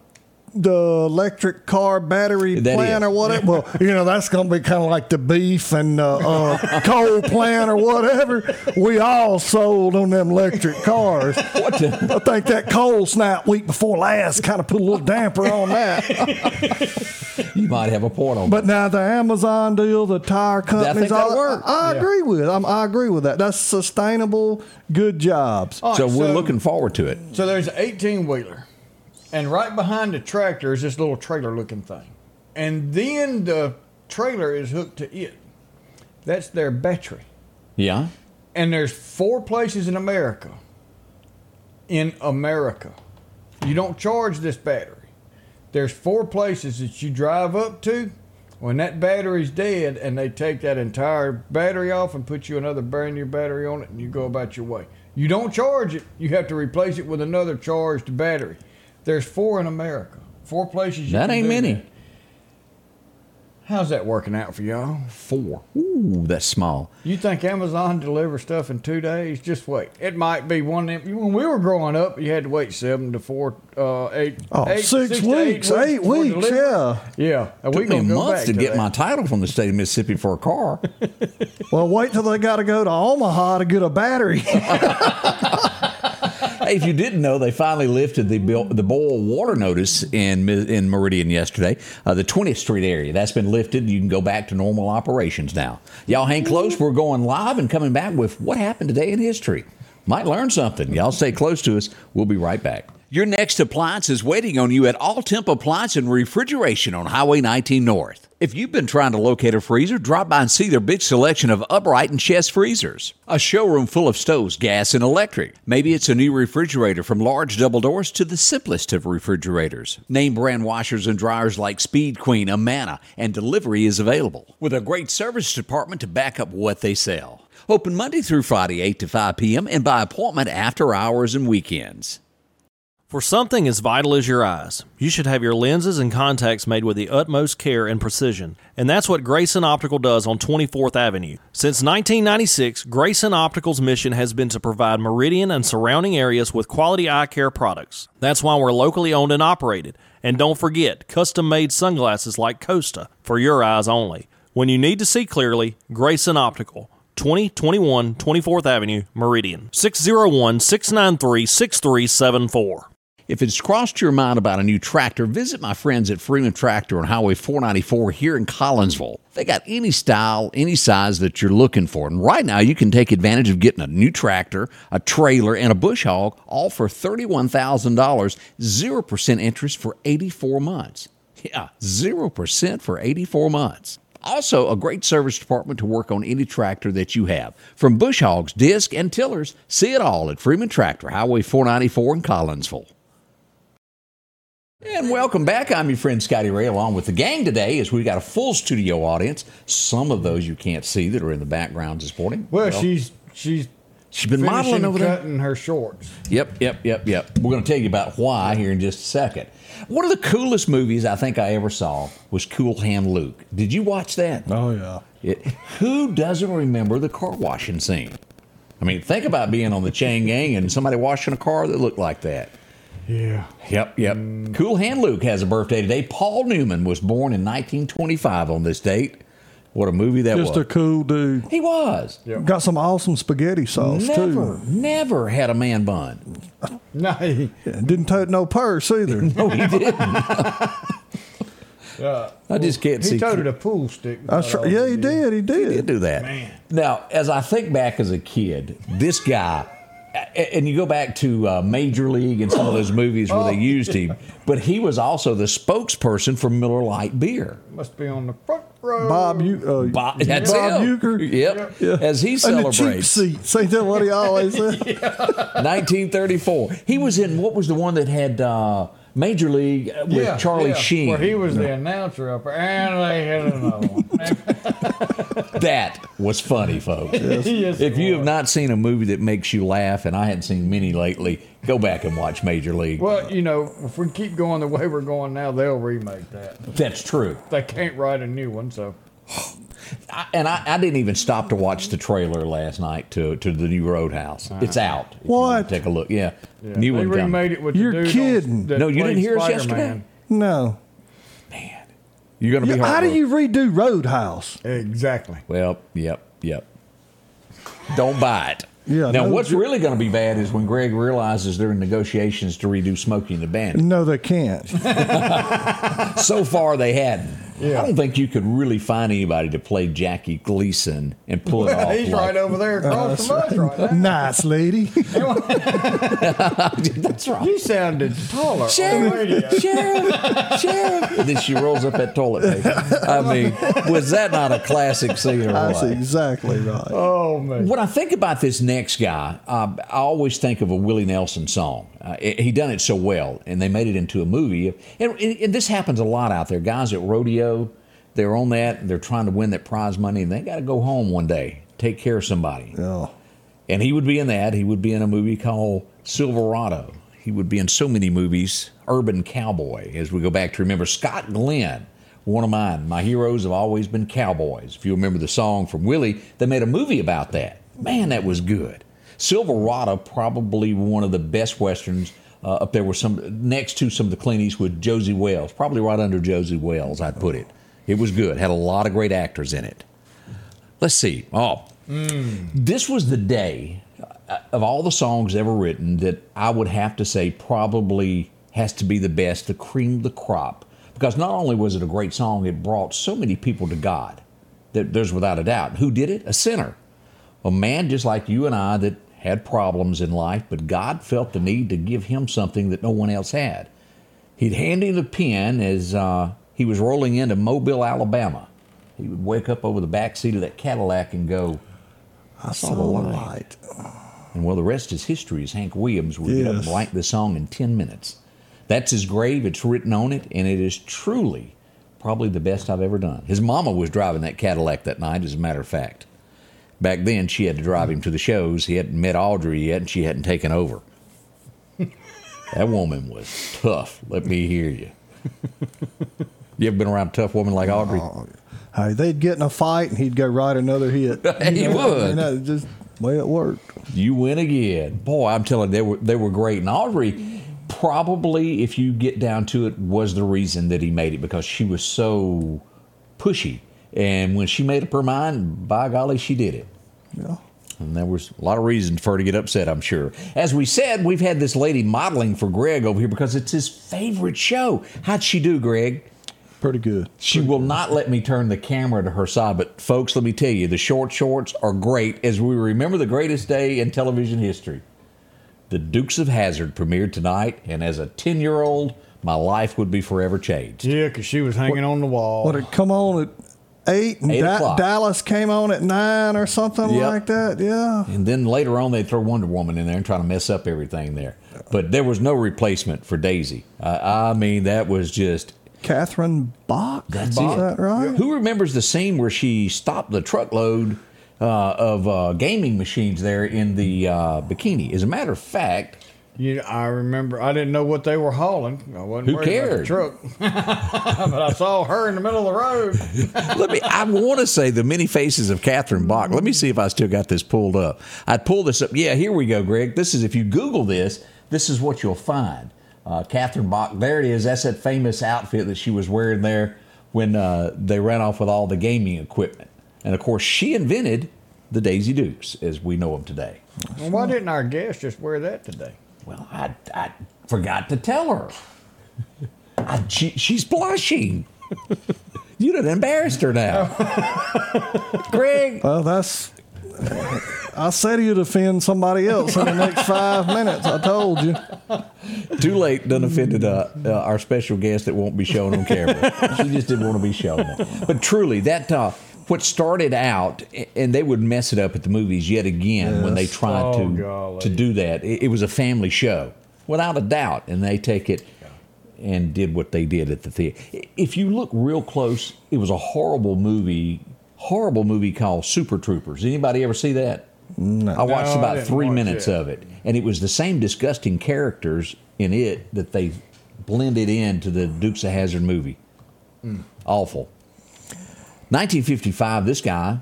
the electric car battery That plant is. or whatever? Well, you know that's going to be kind of like the beef and uh, uh, coal plant or whatever. We all sold on them electric cars. what the, I think that cold snap week before last kind of put a little damper on that. you might have a point on. But now the Amazon deal, the tire companies, that'll all- work. I, I agree with. I'm, I agree with that. That's sustainable, good jobs. All so right, we're looking forward to it. So there's an 18 wheeler, and right behind the tractor is this little trailer looking thing. And then the trailer is hooked to it. That's their battery. Yeah. And there's four places in America. In America. You don't charge this battery. There's four places that you drive up to when that battery's dead and they take that entire battery off and put you another brand new battery on it and you go about your way. You don't charge it. You have to replace it with another charged battery. There's four in America. Four places you That can ain't do many. that. How's that working out for y'all? Four. Ooh, that's small. You think Amazon delivers stuff in two days? Just wait. It might be one. When we were growing up, you had to wait seven to four, uh, eight, Oh, eight- six to weeks, eight weeks, delivery. yeah. yeah. And we Took me gonna months to get that. my title from the state of Mississippi for a car. Well, wait till they got to go to Omaha to get a battery. hey, if you didn't know, they finally lifted the bill, the boil water notice in in Meridian yesterday. Uh, the 20th Street area that's been lifted. You can go back to normal operations now. Y'all hang close. We're going live and coming back with what happened today in history. Might learn something. Y'all stay close to us. We'll be right back. Your next appliance is waiting on you at All Temp Appliance and Refrigeration on Highway 19 North. If you've been trying to locate a freezer, drop by and see their big selection of upright and chest freezers. A showroom full of stoves, gas, and electric. Maybe it's a new refrigerator from large double doors to the simplest of refrigerators. Name brand washers and dryers like Speed Queen, Amana, and delivery is available. With a great service department to back up what they sell. Open Monday through Friday, 8 to 5 p.m., and by appointment after hours and weekends. For something as vital as your eyes, you should have your lenses and contacts made with the utmost care and precision. And that's what Grayson Optical does on 24th Avenue. Since 1996, Grayson Optical's mission has been to provide Meridian and surrounding areas with quality eye care products. That's why we're locally owned and operated. And don't forget, custom made sunglasses like Costa for your eyes only. When you need to see clearly, Grayson Optical. 2021 24th Avenue, Meridian. 601 693 6374. If it's crossed your mind about a new tractor, visit my friends at Freeman Tractor on Highway 494 here in Collinsville. They got any style, any size that you're looking for. And right now, you can take advantage of getting a new tractor, a trailer, and a bush hog, all for $31,000, 0% interest for 84 months. Yeah, 0% for 84 months. Also, a great service department to work on any tractor that you have. From bush hogs, disc, and tillers, see it all at Freeman Tractor, Highway 494 in Collinsville. And welcome back. I'm your friend Scotty Ray, along with the gang today, as we got a full studio audience. Some of those you can't see that are in the background this morning. Well, she's she's she's been modeling over there. cutting her shorts. Yep, yep, yep, yep. We're going to tell you about why here in just a second. One of the coolest movies I think I ever saw was Cool Hand Luke. Did you watch that? Oh yeah. It, who doesn't remember the car washing scene? I mean, think about being on the chain gang and somebody washing a car that looked like that. Yeah. Yep, yep. Cool Hand Luke has a birthday today. Paul Newman was born in 1925 on this date. What a movie that Just was. a cool dude. he was. Got some awesome spaghetti sauce Never, too. never had a man bun. No, he, Yeah, didn't tote no purse either. No, he didn't. uh, I just can't he see. toted a pool stick. That's That's. Yeah, he did. He did. He did did. do that. Man. Now, as I think back as a kid, this guy, a- and you go back to uh, Major League and some of those movies where Oh, they used him, but he was also the spokesperson for Miller Lite beer. Must be on the front row. Bob, you. Uh, Bob, that's Bob him. Uecker. Yep. Yeah. As he celebrates. And the cheap celebrates seats. Ain't that what he always said? 1934. He was in what was the one that had uh, Major League with Yeah, Charlie yeah, Sheen? Where he was the announcer up there, and they had another one. that was funny, folks. Yes, If it you have not seen a movie that makes you laugh, and I hadn't seen many lately, go back and watch Major League. Well, you know, if we keep going the way we're going now, they'll remake that. That's true. They can't write a new one, so I, and I, I didn't even stop to watch the trailer last night to, to the new Roadhouse. Ah. It's out. if you wanna What? Take a look. Yeah. yeah. New they one coming. remade it with You're the dude kidding. On, No, you didn't hear us Spider-Man. yesterday? No. Man, you're going to be How do you redo Roadhouse? Exactly. Well, yep, yep. Don't buy it. Yeah, Now, no, what's ju- really going to be bad is when Greg realizes they're in negotiations to redo Smokey and the Bandit. No, they can't. so far, they hadn't. Yeah. I don't think you could really find anybody to play Jackie Gleason and pull it off. He's like- right over there across from us right now. nice lady. That's right. You sounded taller on the Sheriff, sheriff, sheriff. And then she rolls up that toilet paper. I mean, was that not a classic scene or That's what? exactly right. Oh man. When I think about this next guy, uh, I always think of a Willie Nelson song. Uh, he done it so well, and they made it into a movie. And, and this happens a lot out there. Guys at rodeo, they're on that, they're trying to win that prize money, and they got to go home one day, take care of somebody. Oh, And he would be in that. He would be in a movie called Silverado. He would be in so many movies. Urban Cowboy, as we go back to remember Scott Glenn, one of mine. My heroes have always been cowboys. If you remember the song from Willie, they made a movie about that. Man, that was good. Silverado, probably one of the best westerns. Uh, up there with some next to some of the Clint Eastwood, Josey Wales, probably right under Josey Wales, I'd put it. It was good. Had a lot of great actors in it. Let's see. Oh, this was the day uh, of all the songs ever written that I would have to say probably has to be the best, the cream the crop. Because not only was it a great song, it brought so many people to God. That there's without a doubt. Who did it? A sinner. A man just like you and I that had problems in life, but God felt the need to give him something that no one else had. He'd hand him the pen as uh, he was rolling into Mobile, Alabama. He would wake up over the back seat of that Cadillac and go, I saw the light. and well, the rest is history. As Hank Williams would get up and Yes. write this song in 10 minutes. That's his grave. It's written on it, and it is truly probably the best I've ever done. His mama was driving that Cadillac that night, as a matter of fact. Back then, she had to drive him to the shows. He hadn't met Audrey yet, and she hadn't taken over. that woman was tough. Let me hear you. You ever been around a tough woman like Audrey? Oh, hey, they'd get in a fight and he'd go write another hit. He would. You know, just way it worked. You win again. Boy, I'm telling you, they were they were great. And Audrey, probably, if you get down to it, was the reason that he made it because she was so pushy. And when she made up her mind, by golly, she did it. Yeah. And there was a lot of reasons for her to get upset, I'm sure. As we said, we've had this lady modeling for Greg over here because it's his favorite show. How'd she do, Greg? Pretty good. She will not let me turn the camera to her side. But, folks, let me tell you, the short shorts are great as we remember the greatest day in television history. The Dukes of Hazzard premiered tonight, and as a 10 year old, my life would be forever changed. Yeah, because she was hanging on the wall. What it come on at eight, and Eight Da- Dallas came on at nine or something Yep. like that. Yeah. And then later on, they throw Wonder Woman in there and try to mess up everything there. But there was no replacement for Daisy. I I mean, that was just. Catherine Bach. That's is it. that right? Who remembers the scene where she stopped the truckload uh, of uh, gaming machines there in the uh, bikini? As a matter of fact, You, I remember. I didn't know what they were hauling. I wasn't Who worried about the truck, but I saw her in the middle of the road. let me. I want to say the many faces of Catherine Bach. Let me see if I still got this pulled up. I'd pull this up. Yeah, here we go, Greg. This is if you Google this, this is what you'll find. Uh, Catherine Bach. There it is. That's that famous outfit that she was wearing there when uh, they ran off with all the gaming equipment. And of course, she invented the Daisy Dukes as we know them today. Well, why didn't our guest just wear that today? Well, I, I forgot to tell her. I, she, she's blushing. You done embarrassed her now. Greg, Well, that's. I said you'd offend somebody else in the next five minutes. I told you. too late done offended uh, uh, our special guest that won't be shown on camera. she just didn't want to be shown. But truly, that uh, what started out, and they would mess it up at the movies yet again when they tried Oh, to golly. to do that. It, it was a family show, without a doubt, and they take it and did what they did at the theater. If you look real close, it was a horrible movie. Horrible movie called Super Troopers. Anybody ever see that? No. I watched No, about didn't three watch minutes it. of it, and it was the same disgusting characters in it that they blended into the Dukes of Hazzard movie. Mm. Awful. 1955, this guy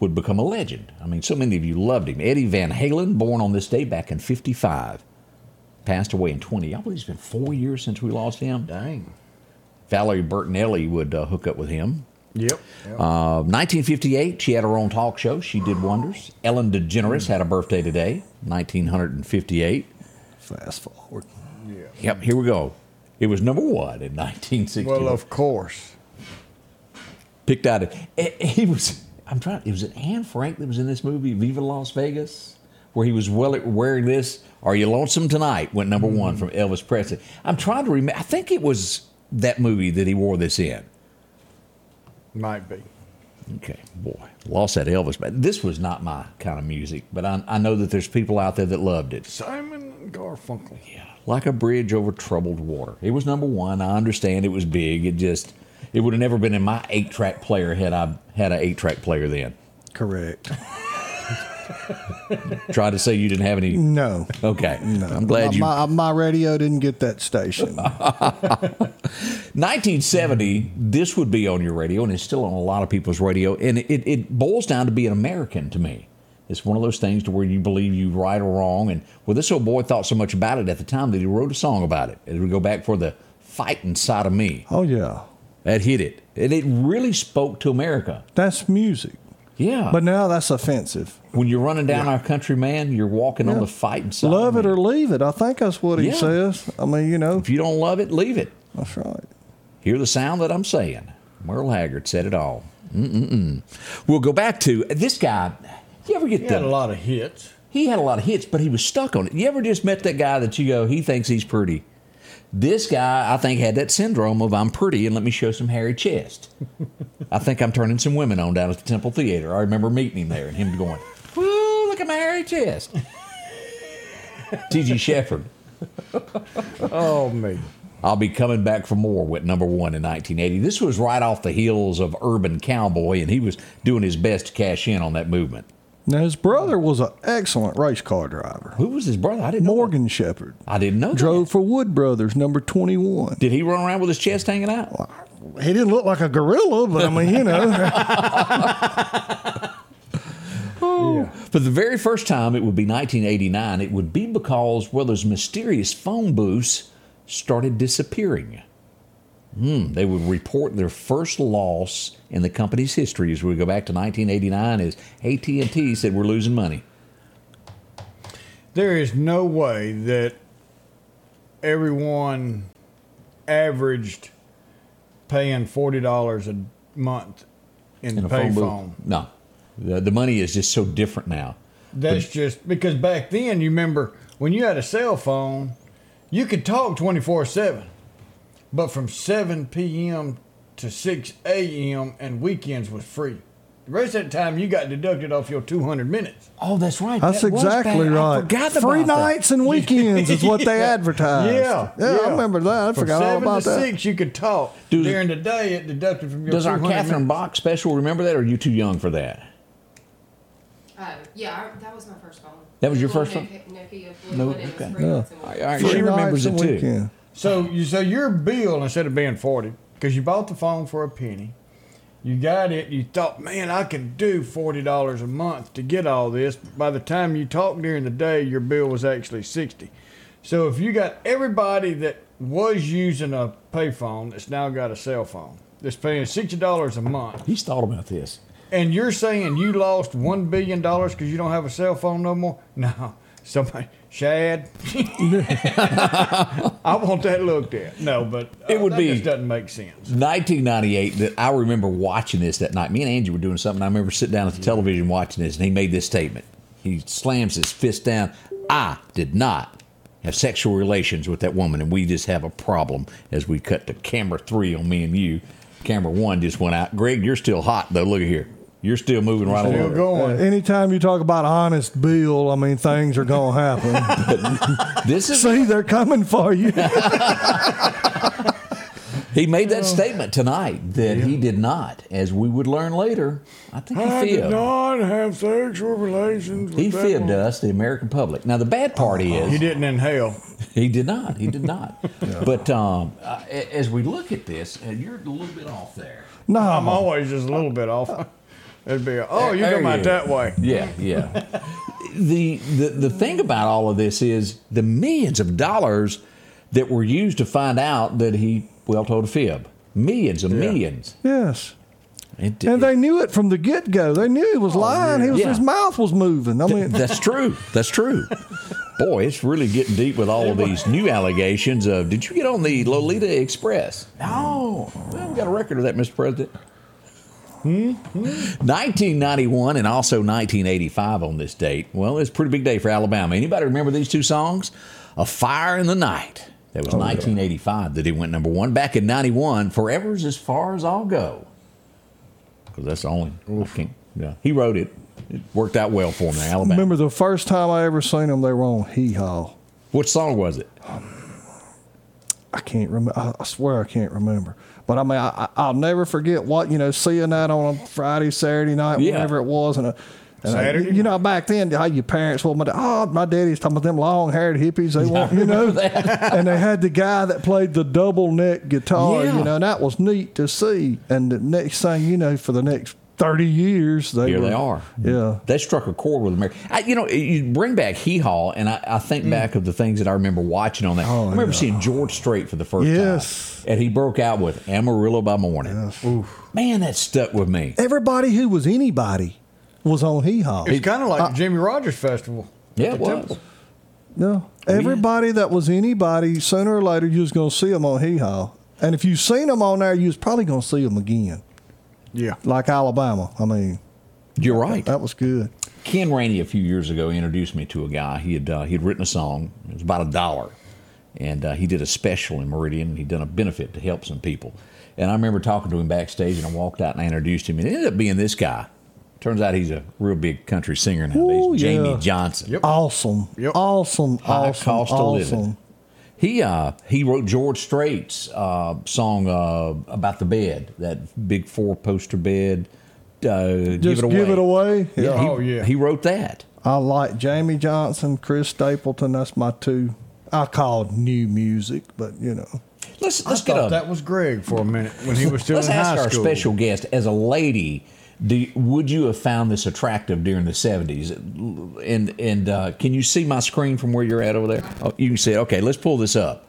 would become a legend. I mean, so many of you loved him. Eddie Van Halen, born on this day back in 55, passed away in 20. I believe it's been four years since we lost him. Dang. Valerie Bertinelli would uh, hook up with him. Yep. Uh, 1958, she had her own talk show. She did wonders. Ellen DeGeneres had a birthday today, 1958. Fast forward. Yep, here we go. It was number one in 1960. well, of course. Picked out it. eh, He was. I'm trying. It was it Anne Frank that was in this movie, Viva Las Vegas, where he was well, wearing this. Are you lonesome tonight? Went number one from Elvis Presley. I'm trying to remember. I think it was that movie that he wore this in. Might be. Okay, boy, lost that Elvis. But this was not my kind of music. But I, I know that there's people out there that loved it. Simon Garfunkel. Yeah, like a bridge over troubled water. It was number one. I understand it was big. It just, it would have never been in my eight track player had I had an eight track player then. Correct. Try to say you didn't have any. No. Okay, No. I'm glad my, you. My, uh, my radio didn't get that station. 1970, this would be on your radio, and it's still on a lot of people's radio, and it, it boils down to being American to me. It's one of those things to where you believe you right or wrong, and well, this old boy thought so much about it at the time that he wrote a song about it. As we go back for the fighting side of me, oh, yeah. That hit it, and it really spoke to America. That's music. Yeah, But now that's offensive. when you're running down our country, man, you're walking on the fighting side. Love it or leave it. I think that's what he Yeah. says. I mean, you know, if you don't love it, leave it. that's right. Hear the sound that I'm saying. Merle Haggard said it all. Mm-mm-mm. We'll go back to this guy. You ever get He the? had a lot of hits. he had a lot of hits, but he was stuck on it. You ever just met that guy that you go, he thinks he's pretty? This guy, I think, had that syndrome of I'm pretty and let me show some hairy chest. I think I'm turning some women on down at the Temple Theater. I remember meeting him there and him going, Woo, look at my hairy chest. T.G. Sheppard. Oh, man. I'll be coming back for more with number one in 1980. This was right off the heels of Urban Cowboy, and he was doing his best to cash in on that movement. Now, his brother was an excellent race car driver. Who was his brother? I didn't know. Morgan Shepherd. I didn't know. Drove That. for Wood Brothers, number 21. Did he run around with his chest hanging out? He didn't look like a gorilla, but I mean, you know. Oh. For the very first time, it would be 1989. It would be because, well, those mysterious phone booths started disappearing. Hmm, they would report their first loss in the company's history as we go back to 1989 as AT&T said we're losing money. There is no way that everyone averaged paying forty dollars a month in, in the a phone booth. payphone. No, the, the money is just so different now. That's just because back then you remember when you had a cell phone, you could talk twenty four seven, but from seven p.m. to 6 a.m. and weekends was free. The rest of the time you got deducted off your 200 minutes. Oh, that's right. That's That exactly back- I right. forgot Free about that. nights and weekends is what they advertised. Yeah, yeah, I remember that. I From forgot all seven about to that. six, you could talk. Does- During the day, it deducted from your. Does our 200 Catherine minutes. Bach special remember that, or are you too young for that? Oh, yeah, I, that was my first phone. That was your Little first phone? Nokia, Nokia No, one, and it was okay. free Yeah. once a week. All right, all right, she remembers it too. weekend. So you so your bill instead of being forty, because you bought the phone for a penny, you got it. You thought, man, I can do forty dollars a month to get all this. But By the time you talked during the day, your bill was actually sixty. So if you got everybody that was using a payphone that's now got a cell phone that's paying sixty dollars a month, He's thought about this. and you're saying you lost one billion dollars because you don't have a cell phone no more? No, somebody, Shad. I want that looked at. No, but uh, It would that be- just doesn't make sense. 1998. That I remember watching this that night. Me and Angie were doing something. I remember sitting down at the television watching this, and he made this statement. He slams his fist down. I did not have sexual relations with that woman, and we just have a problem. As we cut to camera three on me and you, camera one just went out. Greg, you're still hot though. Look at here. You're still moving right Still along. going. Anytime you talk about honest bill, I mean things are gonna happen. This is See, they're coming for you. he made that statement tonight that he did not, as we would learn later. I think he I did fibbed. not have sexual relations with He that fibbed woman. us, the American public. Now the bad part is He didn't inhale. He did not. He did not. But um, uh, as we look at this, and you're a little bit off there. No, I'm No, always just a little bit off. It'd be, oh, you're There talking about that way. Yeah, yeah. the, the the thing about all of this is the millions of dollars that were used to find out that he well told a fib. Millions of millions. yes. It- And they knew it from the get go. They knew he was oh, lying. He was, Yeah. His mouth was moving. I mean, That's true. That's true. Boy, it's really getting deep with all of these new allegations of. Did you get on the Lolita Express? No. Well, we got a record of that, Mr. President. Hmm? 1991 and also 1985 on this date. Well, it's a pretty big day for Alabama. Anybody remember these two songs? A Fire in the Night. That was 1985 that he went number one. Back in 91, Forever's as far as I'll go. Because that's the only. Yeah, he wrote it. It worked out well for him in Alabama. remember the first time I ever seen them, they were on Hee Haw. What song was it? Um, I can't remember. I swear I can't remember. But I mean, I, I- I'll never forget what you know, seeing that on a Friday, Saturday night, Yeah. whenever it was, and. A, and uh, I- you know, back then, how your parents, well, my, da- oh, my daddy's talking about them long-haired hippies. They want, you know, and they had the guy that played the double neck guitar, Yeah. you know, and that was neat to see. And the next thing you know, for the next thirty years, they Here were, they are. Yeah, They struck a chord with America. I, you know, you bring back Hee Haw, and I, I think mm. back of the things that I remember watching on that. Oh, I remember seeing George Strait for the first Yes. time. And he broke out with Amarillo by Morning. Man, that stuck with me. everybody who was anybody was on Hee Haw. It's kind of like the Jimmie Rodgers Festival. Yeah, it was. Temple. No, oh, everybody that was anybody, sooner or later, you was going to see them on Hee Haw. And if you seen them on there, you was probably going to see them again, Yeah. like Alabama. I mean, You're right. that was good. Ken Rainey a few years ago introduced me to a guy. He had uh, he had written a song. It was about a dollar, and uh, he did a special in Meridian. He'd done a benefit to help some people. And I remember talking to him backstage, and I walked out and I introduced him, and it ended up being this guy. Turns out he's a real big country singer nowadays, Ooh, Jamie yeah. Johnson. Awesome, Yep. awesome, High awesome, cost of living. Awesome. He uh, he wrote George Strait's uh, song uh, about the bed, that big four poster bed. Uh, give Just it away. give it away. Yeah, he, Oh, yeah. He wrote that. I like Jamie Johnson, Chris Stapleton. That's my two. I call new music, but you know, Let's let's get thought a that was Greg for a minute when he was still let's in ask high our school. special guest as a lady. Do, would you have found this attractive during the seventies? And and uh, can you see my screen from where you're at over there? Oh, you can see it. Okay, let's pull this up.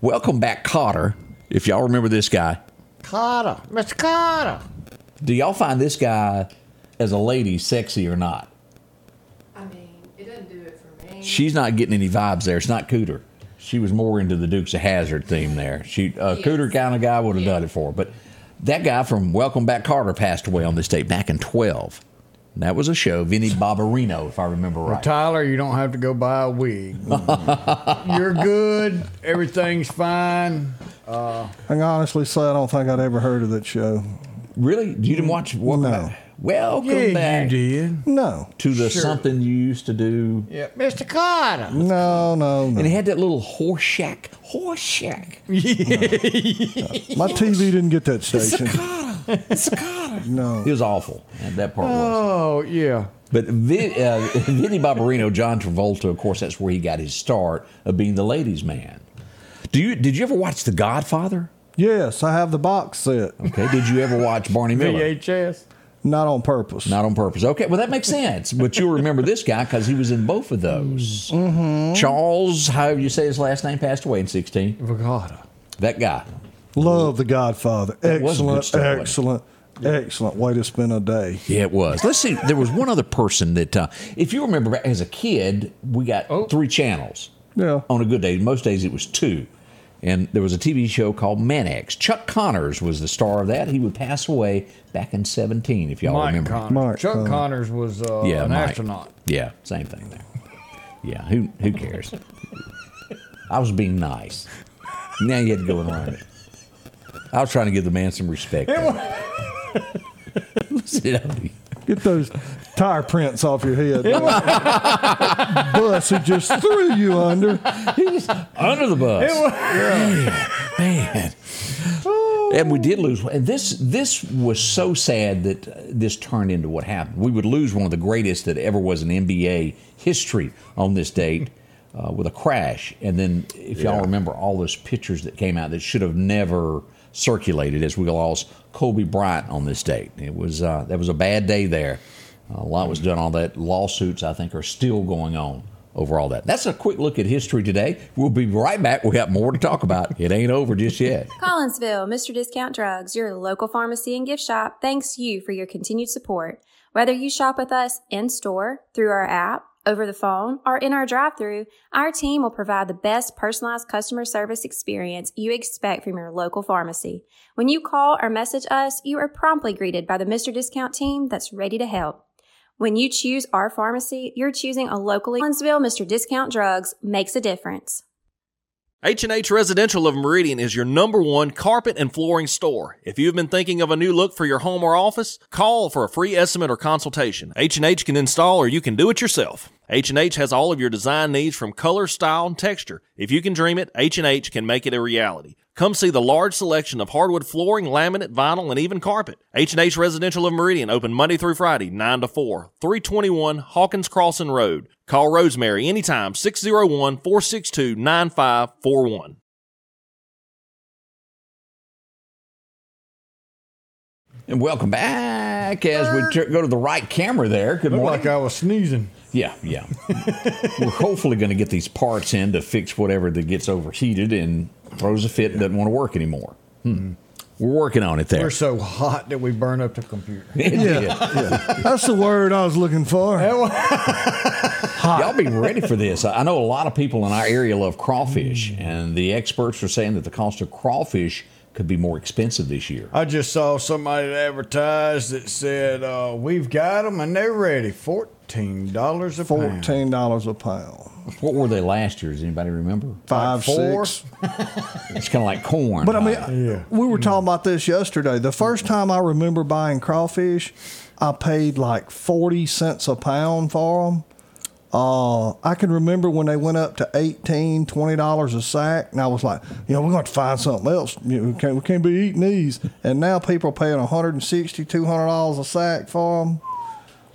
Welcome back, Kotter. If y'all remember this guy, Kotter, Mr. Kotter. do y'all find this guy as a lady sexy or not? I mean, it doesn't do it for me. She's not getting any vibes there. It's not Cooter. She was more into the Dukes of Hazzard theme there. She a Yes. Cooter kind of guy would have Yeah. done it for her. But that guy from Welcome Back Kotter passed away on this date back in 12, That was a show. Vinny Barbarino, if I remember right. Tyler, you don't have to go buy a wig. You're good. Everything's fine. Uh, I can honestly say I don't think I'd ever heard of that show. Really? You didn't watch? Welcome No. Back. Welcome Yeah, back you did. No, to the Sure. something you used to do. Yeah, Mr. Kotter. no, no, And no. it had that little Horshack. Horse shack. My TV didn't get that station. It's a Kotter. No. It was awful. And that part was. Oh yeah. But Vin, uh, Vinny Barbarino, John Travolta, of course, that's where he got his start of being the ladies' man. Do you did you ever watch The Godfather? Yes, I have the box set. Okay. Did you ever watch Barney Miller? VHS. Not on purpose. Not on purpose. Okay, well that makes sense. But you'll remember this guy because he was in both of those. Mm-hmm. Charles, however you say his last name, passed away in sixteen. Vigoda. That guy. Love The Godfather. That was Excellent, story. excellent, excellent way to spend a day. Yeah, it was. Let's see. There was one other person that, uh, if you remember, as a kid, we got Oh. three channels. Yeah. On a good day, most days it was two. And there was a TV show called Mannix. Chuck Connors was the star of that. He would pass away back in 17, if y'all Mike remember. Connors. Mike Chuck Connors. Connors was uh, Yeah, an Mike. astronaut. Yeah, same thing there. Yeah, who who cares? I was being nice. Now you had to go and run it. I was trying to give the man some respect. there. Listen, I- Get those tire prints off your head. Bus who just threw you under. He's under the bus. Man. And we did lose. And this this was so sad that uh, this turned into what happened. We would lose one of the greatest that ever was in NBA history on this date uh, with a crash. And then, if y'all remember, all those pictures that came out that should have never circulated as we lost Kobe Bryant on this date. It was uh, that was a bad day there. A lot was done on that. Lawsuits, I think, are still going on over all that. That's a quick look at history today. We'll be right back. We got more to talk about. It ain't over just yet. Collinsville, Mr. Discount Drugs, your local pharmacy and gift shop, thanks you for your continued support. Whether you shop with us in store, through our app, over the phone, or in our drive through, our team will provide the best personalized customer service experience you expect from your local pharmacy. When you call or message us, you are promptly greeted by the Mr. Discount team that's ready to help. When you choose our pharmacy, you're choosing a locally Collinsville Mr. Discount Drugs makes a difference. H&H Residential of Meridian is your number one carpet and flooring store. If you've been thinking of a new look for your home or office, call for a free estimate or consultation. H&H can install or you can do it yourself. H&H has all of your design needs from color, style, and texture. If you can dream it, H&H can make it a reality. Come see the large selection of hardwood flooring, laminate, vinyl, and even carpet. H&H Residential of Meridian open Monday through Friday, 9 to 4, 321 Hawkins Crossing Road. Call Rosemary anytime, 601 462 9541. And welcome back as we tr- go to the right camera there. Good Looked morning. like I was sneezing. Yeah, yeah. We're hopefully going to get these parts in to fix whatever that gets overheated and throws a fit and doesn't want to work anymore. Hmm. We're working on it there. We're so hot that we burn up the computer. yeah. That's the word I was looking for. Y'all be ready for this. I know a lot of people in our area love crawfish, and the experts are saying that the cost of crawfish could be more expensive this year. I just saw somebody that advertised that said, uh, "We've got them and they're ready. Fourteen dollars a pound." Fourteen dollars a pound. What were they last year? Does anybody remember? Five, four? six. It's kind of like corn. But I mean, Yeah. we were talking about this yesterday. The first time I remember buying crawfish, I paid like 40 cents a pound for them. Uh, I can remember when they went up to 18 $20 a sack, and I was like, you know, we're going to find something else. You know, we, can't, we can't be eating these. And now people are paying 160 $200 a sack for them.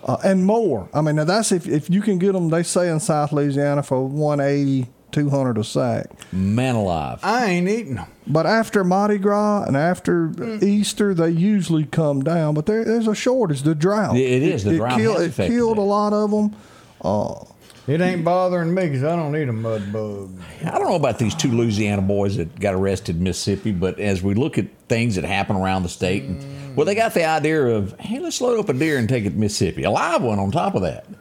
Uh, and more. I mean, now that's if, if you can get them, they say in South Louisiana for 180 200 a sack. Man alive. I ain't eating them. But after Mardi Gras and after Easter, they usually come down. But there, there's a shortage. The drought. It is. The drought kill- it killed it. a lot of them. Uh, It ain't bothering me because I don't need a mud bug. I don't know about these two Louisiana boys that got arrested in Mississippi, but as we look at things that happen around the state, and, well, they got the idea of, hey, let's load up a deer and take it to Mississippi. A live one on top of that.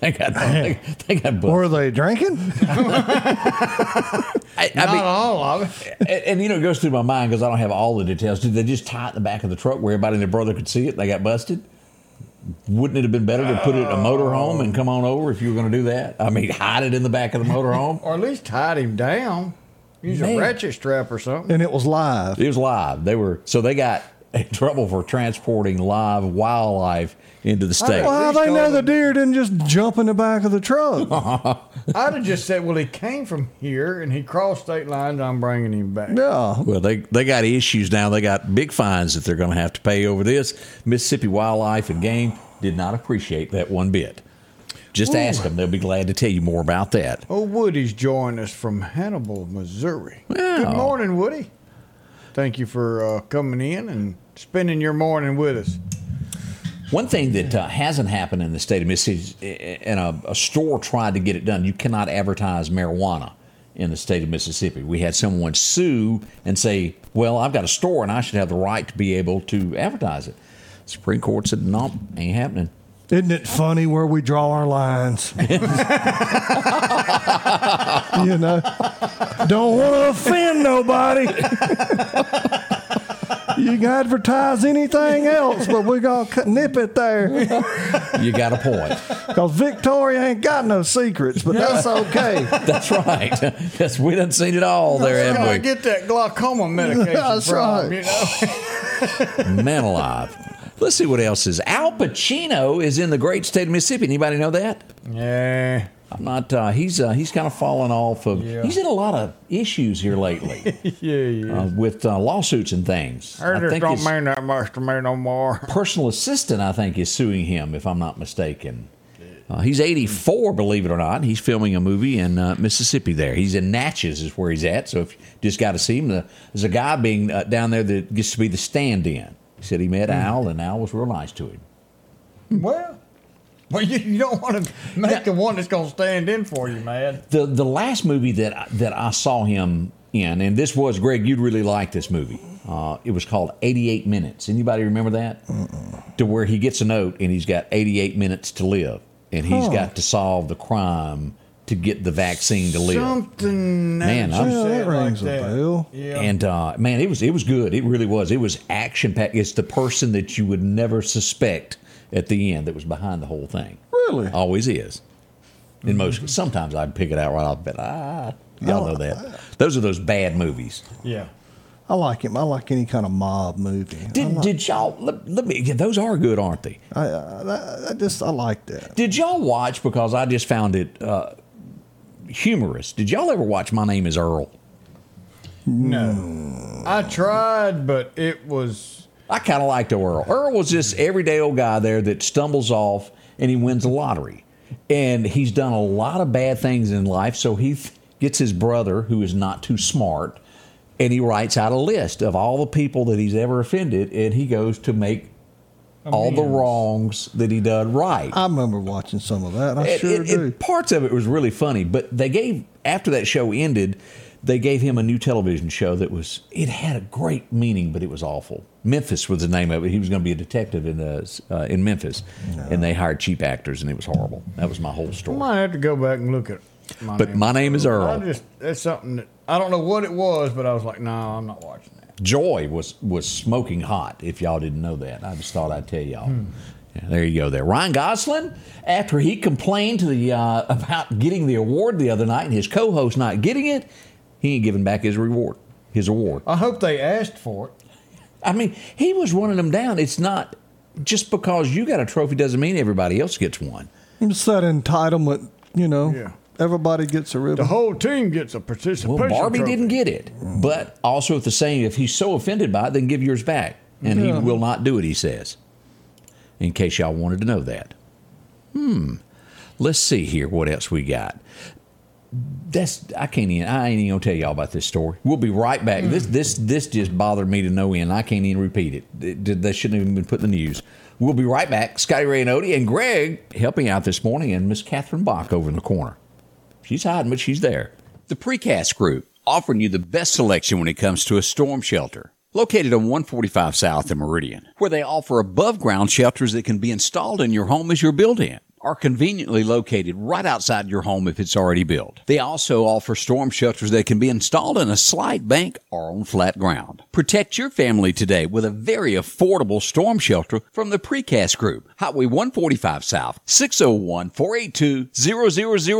They got, they, they got busted. were they drinking? I, I Not mean, all of it. and, and, you know, it goes through my mind because I don't have all the details. Did they just tie it in the back of the truck where everybody and their brother could see it? They got busted. wouldn't it have been better to put it in a motorhome and come on over if you were going to do that? I mean, hide it in the back of the motorhome. Or at least tied him down. Use Man. a ratchet strap or something. And it was live. It was live. They were so they got in trouble for transporting live wildlife into the state. Well, how they know the deer didn't just jump in the back of the truck? I'd have just said, well, he came from here and he crossed state lines. I'm bringing him back. yeah. Well, they they got issues now. They got big fines that they're going to have to pay over this. Mississippi Wildlife and Game did not appreciate that one bit. Just ask them; they'll be glad to tell you more about that. Oh, Woody's joined us from Hannibal, Missouri. Wow. Good morning, Woody. Thank you for uh, coming in and spending your morning with us. One thing that uh, hasn't happened in the state of Mississippi, and a, a store tried to get it done, you cannot advertise marijuana in the state of Mississippi. We had someone sue and say, "Well, I've got a store and I should have the right to be able to advertise it." Supreme Court said, nope, ain't happening." Isn't it funny where we draw our lines? you know, don't want to offend nobody. you can advertise anything else, but we're going to nip it there. You got a point. Because Victoria ain't got no secrets, but that's okay. That's right. That's, we done seen it all there, Where haven't I we? get that glaucoma medication That's from, right. you know? Man alive. Let's see what else is. Al Pacino is in the great state of Mississippi. Anybody know that? Yeah. I'm not. Uh, he's uh, he's kind of fallen off of. Yeah. He's in a lot of issues here lately Yeah, yeah. uh, with uh, lawsuits and things. I just think don't mean that much to me no more. personal assistant, I think, is suing him, if I'm not mistaken. Uh, he's 84, believe it or not. He's filming a movie in uh, Mississippi. There, he's in Natchez, is where he's at. So if you just got to see him, the, there's a guy being uh, down there that gets to be the stand-in. He said he met Al, and Al was real nice to him. Well, well, you, you don't want to make the one that's going to stand in for you, man. The the last movie that I- that I saw him in, and this was Greg, you'd really like this movie. Uh, it was called 88 Minutes. Anybody remember that? To where he gets a note and he's got 88 minutes to live, and he's Huh. got to solve the crime to get the vaccine to live. Something Man, I'm- you Yeah, that rings like a that. bell. Yeah. And uh, man, it was it was good. It really was. It was action packed. It's the person that you would never suspect at the end that was behind the whole thing. Really? Always is. In most, sometimes I'd pick it out right off. But ah, y'all know that. Those are those bad movies. yeah. I like him. I like any kind of mob movie. Did, like, did y'all? Let, let me. yeah, Those are good, aren't they? I, I, I just I like that. Did y'all watch? Because I just found it uh, humorous. Did y'all ever watch My Name Is Earl? No. I tried, but it was. I kind of liked Earl. Earl was this everyday old guy there that stumbles off and he wins the lottery. And he's done a lot of bad things in life, so he th- gets his brother, who is not too smart, and he writes out a list of all the people that he's ever offended, and he goes to make all the wrongs that he done right. I remember watching some of that. I It- sure it- do. it- parts of it was really funny, but they gave after that show ended, they gave him a new television show that was it had a great meaning, but it was awful. Memphis was the name of it. He was going to be a detective in uh, uh, in Memphis, and they hired cheap actors, and it was horrible. That was my whole story. I story. might have to go back and look at. My But my name is Earl. I just that's something that I don't know what it was, but I was like, no, I'm not watching that. Joy was was smoking hot. If y'all didn't know that, I just thought I'd tell y'all. Yeah, there you go. There, Ryan Gosling. After he complained to the uh, about getting the award the other night and his co-host not getting it, he ain't giving back his reward, his award. I hope they asked for it. I mean, he was running them down. It's not just because you got a trophy doesn't mean everybody else gets one. It's that entitlement, you know. Yeah. Everybody gets a ribbon. The whole team gets a participation. Well, Barbie trophy. didn't get it, but also at the same, if he's so offended by it, then give yours back, and he will not do it. He says. In case y'all wanted to know that. Hmm. Let's see here. What else we got? That's I can't even. I ain't even gonna tell y'all about this story. We'll be right back. This this this just bothered me to no end. I can't even repeat it. It- it- They shouldn't have even been put in the news. We'll be right back. Scotty Ray and Odie and Greg helping out this morning, and Miss Catherine Bach over in the corner. She's hiding, but she's there. The Precast Group, offering you the best selection when it comes to a storm shelter. Located on 145 South in Meridian, where they offer above ground shelters that can be installed in your home as your build in. Are conveniently located right outside your home if it's already built. They also offer storm shelters that can be installed in a slight bank or on flat ground. Protect your family today with a very affordable storm shelter from the Precast Group. Highway 145 South, 601 482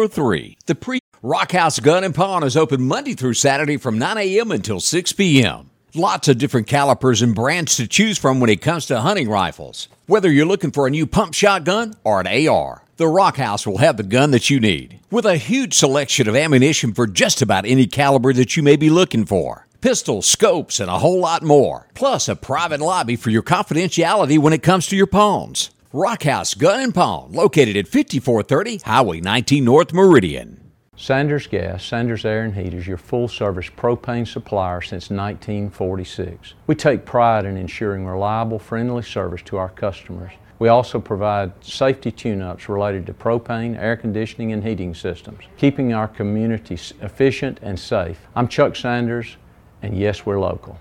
0003. The Pre Rockhouse Gun and Pawn is open Monday through Saturday from 9 a.m. until 6 p.m. Lots of different calipers and brands to choose from when it comes to hunting rifles. Whether you're looking for a new pump shotgun or an AR, the Rock House will have the gun that you need. With a huge selection of ammunition for just about any caliber that you may be looking for. Pistols, scopes, and a whole lot more. Plus a private lobby for your confidentiality when it comes to your pawns. Rock House Gun and Pawn, located at 5430 Highway 19 North Meridian. Sanders Gas, Sanders Air and Heat is your full service propane supplier since 1946. We take pride in ensuring reliable, friendly service to our customers. We also provide safety tune ups related to propane, air conditioning, and heating systems, keeping our community efficient and safe. I'm Chuck Sanders, and yes, we're local.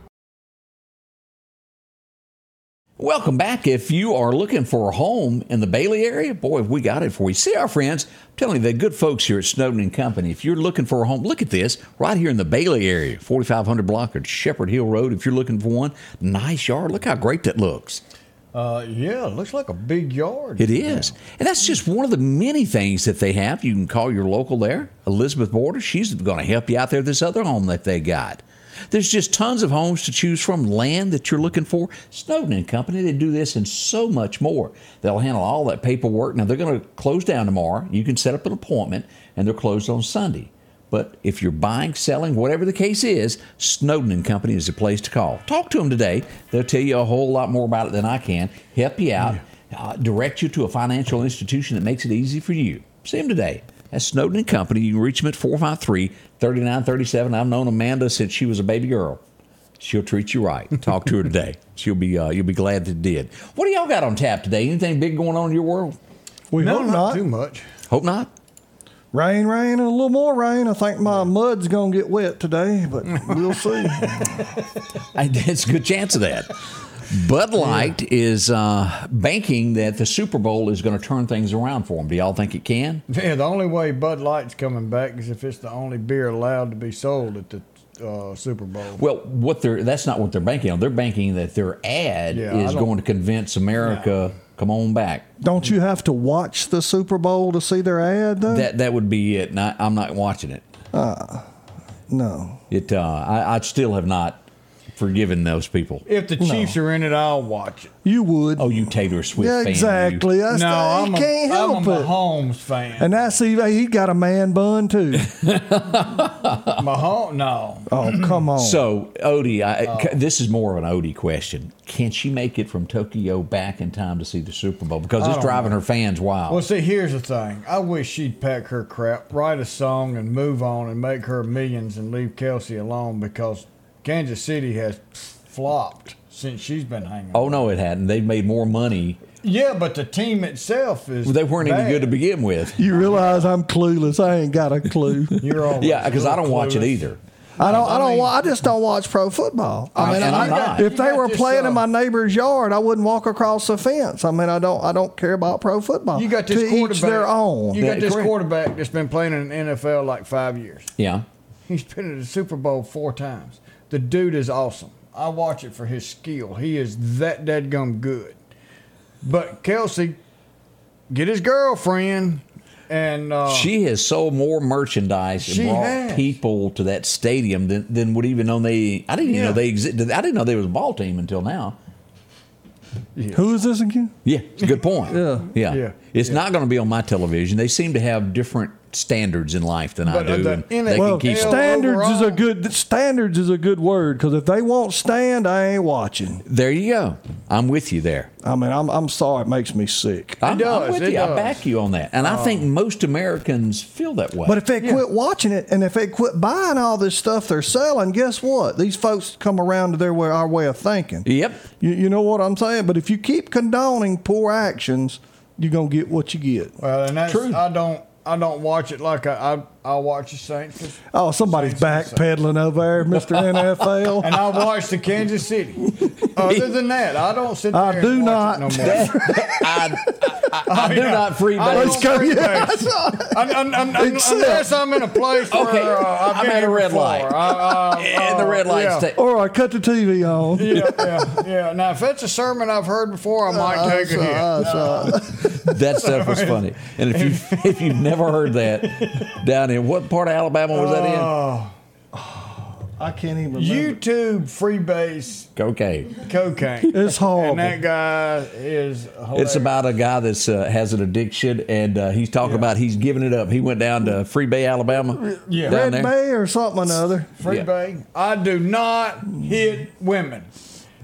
Welcome back. If you are looking for a home in the Bailey area, boy, we got it for you. See our friends, I'm telling you, the good folks here at Snowden and Company. If you're looking for a home, look at this right here in the Bailey area, 4500 block of Shepherd Hill Road. If you're looking for one, nice yard. Look how great that looks. Uh, yeah, looks like a big yard. It is. And that's just one of the many things that they have. You can call your local there, Elizabeth Border. She's going to help you out there, this other home that they got. There's just tons of homes to choose from, land that you're looking for. Snowden and Company, they do this and so much more. They'll handle all that paperwork. Now, they're going to close down tomorrow. You can set up an appointment, and they're closed on Sunday. But if you're buying, selling, whatever the case is, Snowden and Company is the place to call. Talk to them today. They'll tell you a whole lot more about it than I can, help you out, uh, direct you to a financial institution that makes it easy for you. See them today. That's Snowden and Company. You can reach them at 453 3937. I've known Amanda since she was a baby girl. She'll treat you right. Talk to her today. She'll be uh, you'll be glad that did. What do y'all got on tap today? Anything big going on in your world? We no, hope not, not. too much. Hope not. Rain, rain, and a little more rain. I think my mud's gonna get wet today, but we'll see. I, it's a good chance of that. Bud Light is uh, banking that the Super Bowl is going to turn things around for them. Do y'all think it can? Yeah, the only way Bud Light's coming back is if it's the only beer allowed to be sold at the uh, Super Bowl. Well, what they're that's not what they're banking on. They're banking that their ad Yeah, is going to convince America, come on back. Don't you have to watch the Super Bowl to see their ad though? That that would be it. Not, I'm not watching it. no. It uh, I, I still have not forgiven those people. If the Chiefs are in it, I'll watch it. You would. Oh, you Taylor Swift yeah, fan. you. exactly. That's no, the, I'm he a, can't I'm help a it. Mahomes fan. And that's even he got a man bun too. Mahomes, no. Oh come on. So Odie, I, Oh. this is more of an Odie question. Can she make it from Tokyo back in time to see the Super Bowl? Because I it's don't driving know. her fans wild. Well, see, here's the thing. I wish she'd pack her crap, write a song, and move on and make her millions and leave Kelce alone because Kansas City has flopped since she's been hanging. oh no, it hadn't. They've made more money. Yeah, but the team itself is. Well, they weren't any bad. good to begin with. you realize I'm clueless. I ain't got a clue. You're always Yeah, because I don't watch it either. I don't. I I don't. I just don't watch pro football. I I- mean, I, I'm if they got were this, playing uh, in my neighbor's yard, I wouldn't walk across the fence. I mean, I don't. I don't care about pro football. You got this to quarterback. each their own. You got Yeah, this correct. quarterback that's been playing in the NFL like five years. Yeah. He's been in the Super Bowl four times. The dude is awesome. I watch it for his skill. He is that dead gum good. But Kelce, get his girlfriend, and uh, She has sold more merchandise and She brought has. people to that stadium than, than would even know they. I didn't even Yeah. know they existed. I didn't know they was a ball team until now. Who is this again? Yeah, it's a good point. Yeah. yeah, Yeah. It's Yeah. not going to be on my television. They seem to have different standards in life than But, I uh, do, the and NFL they Well, can keep. Hell, standards is a good standards is a good word because if they won't stand, I ain't watching. There you go. I'm with you there. I mean, I'm I'm sorry, it makes me sick. I'm, I'm does, with it you. I back you on that, and I think most Americans feel that way. But if they quit watching it and if they quit buying all this stuff they're selling, guess what? These folks come around to their way, our way of thinking. yep, You, you know what I'm saying? But if you keep condoning poor actions, you're gonna get what you get. well, and that's True. I don't I don't watch it like I I, I watch the Saints. Oh, somebody's Saints- backpedaling over there, Mr. NFL. And I watch the Kansas City. Other than that, I don't sit there I and do watch not. it no more. I, I do not freebase. I don't Let's go. freebase. Yeah, that's right. Un- un- un- un- unless I'm in a place where Okay, uh, I've I'm been at a red before. light. I- I- and the uh, red lights. yeah. stay- Or I cut the TV on. yeah, yeah, yeah. Now, if it's a sermon I've heard before, I might take a hit. That's. That stuff was funny. And if you if you've never heard that, down in what part of Alabama was that in? Oh, I can't even remember. YouTube freebase Okay. cocaine. It's horrible. And that guy is hilarious. It's about a guy that's uh, has an addiction, and uh, he's talking about he's giving it up. He went down to Free Bay, Alabama. Yeah. Red there. Bay or something another. Free Yeah. Bay. I do not hit women.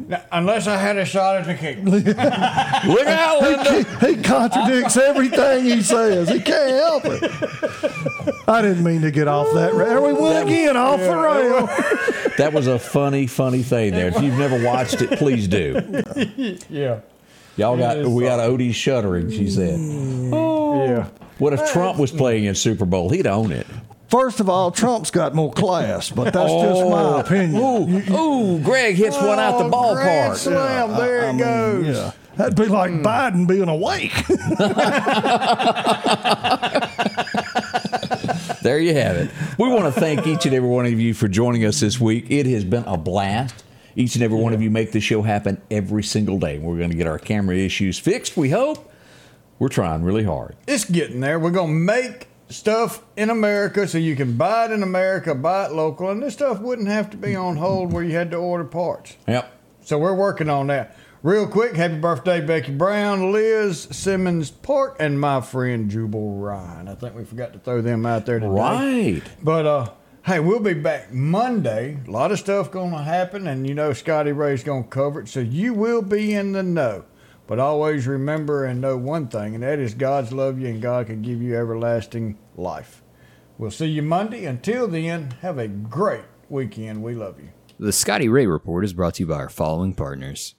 Now, unless I had a shot at the king. Look out, Linda! He contradicts everything he says. He can't help it. I didn't mean to get off that rail. There we went again, off the rail. That was a funny, funny thing there. If you've never watched it, please do. Yeah. Y'all got is we got Odie shuddering. She said, "Oh, Yeah. "What if Trump was playing in Super Bowl? He'd own it." First of all, Trump's got more class, but that's just my oh. opinion. Ooh, ooh, Greg hits one out the Oh, grand ballpark. slam. there I it mean, goes. Yeah. That'd be like hmm. Biden being awake. There you have it. We want to thank each and every one of you for joining us this week. It has been a blast. Each and every one of you make this show happen every single day. We're going to get our camera issues fixed, we hope. We're trying really hard. It's getting there. We're going to make stuff in America so you can buy it in America, buy it local, and this stuff wouldn't have to be on hold where you had to order parts. Yep. So we're working on that. Real quick, happy birthday, Becky Brown, Liz Simmons Park, and my friend Jubal Ryan. I think we forgot to throw them out there today. Right. But uh, hey, we'll be back Monday. A lot of stuff gonna happen, and you know Scotty Ray's gonna cover it, so you will be in the know. But always remember and know one thing, and that is God's love you, and God can give you everlasting life. We'll see you Monday. Until then, have a great weekend. We love you. The Scotty Ray Report is brought to you by our following partners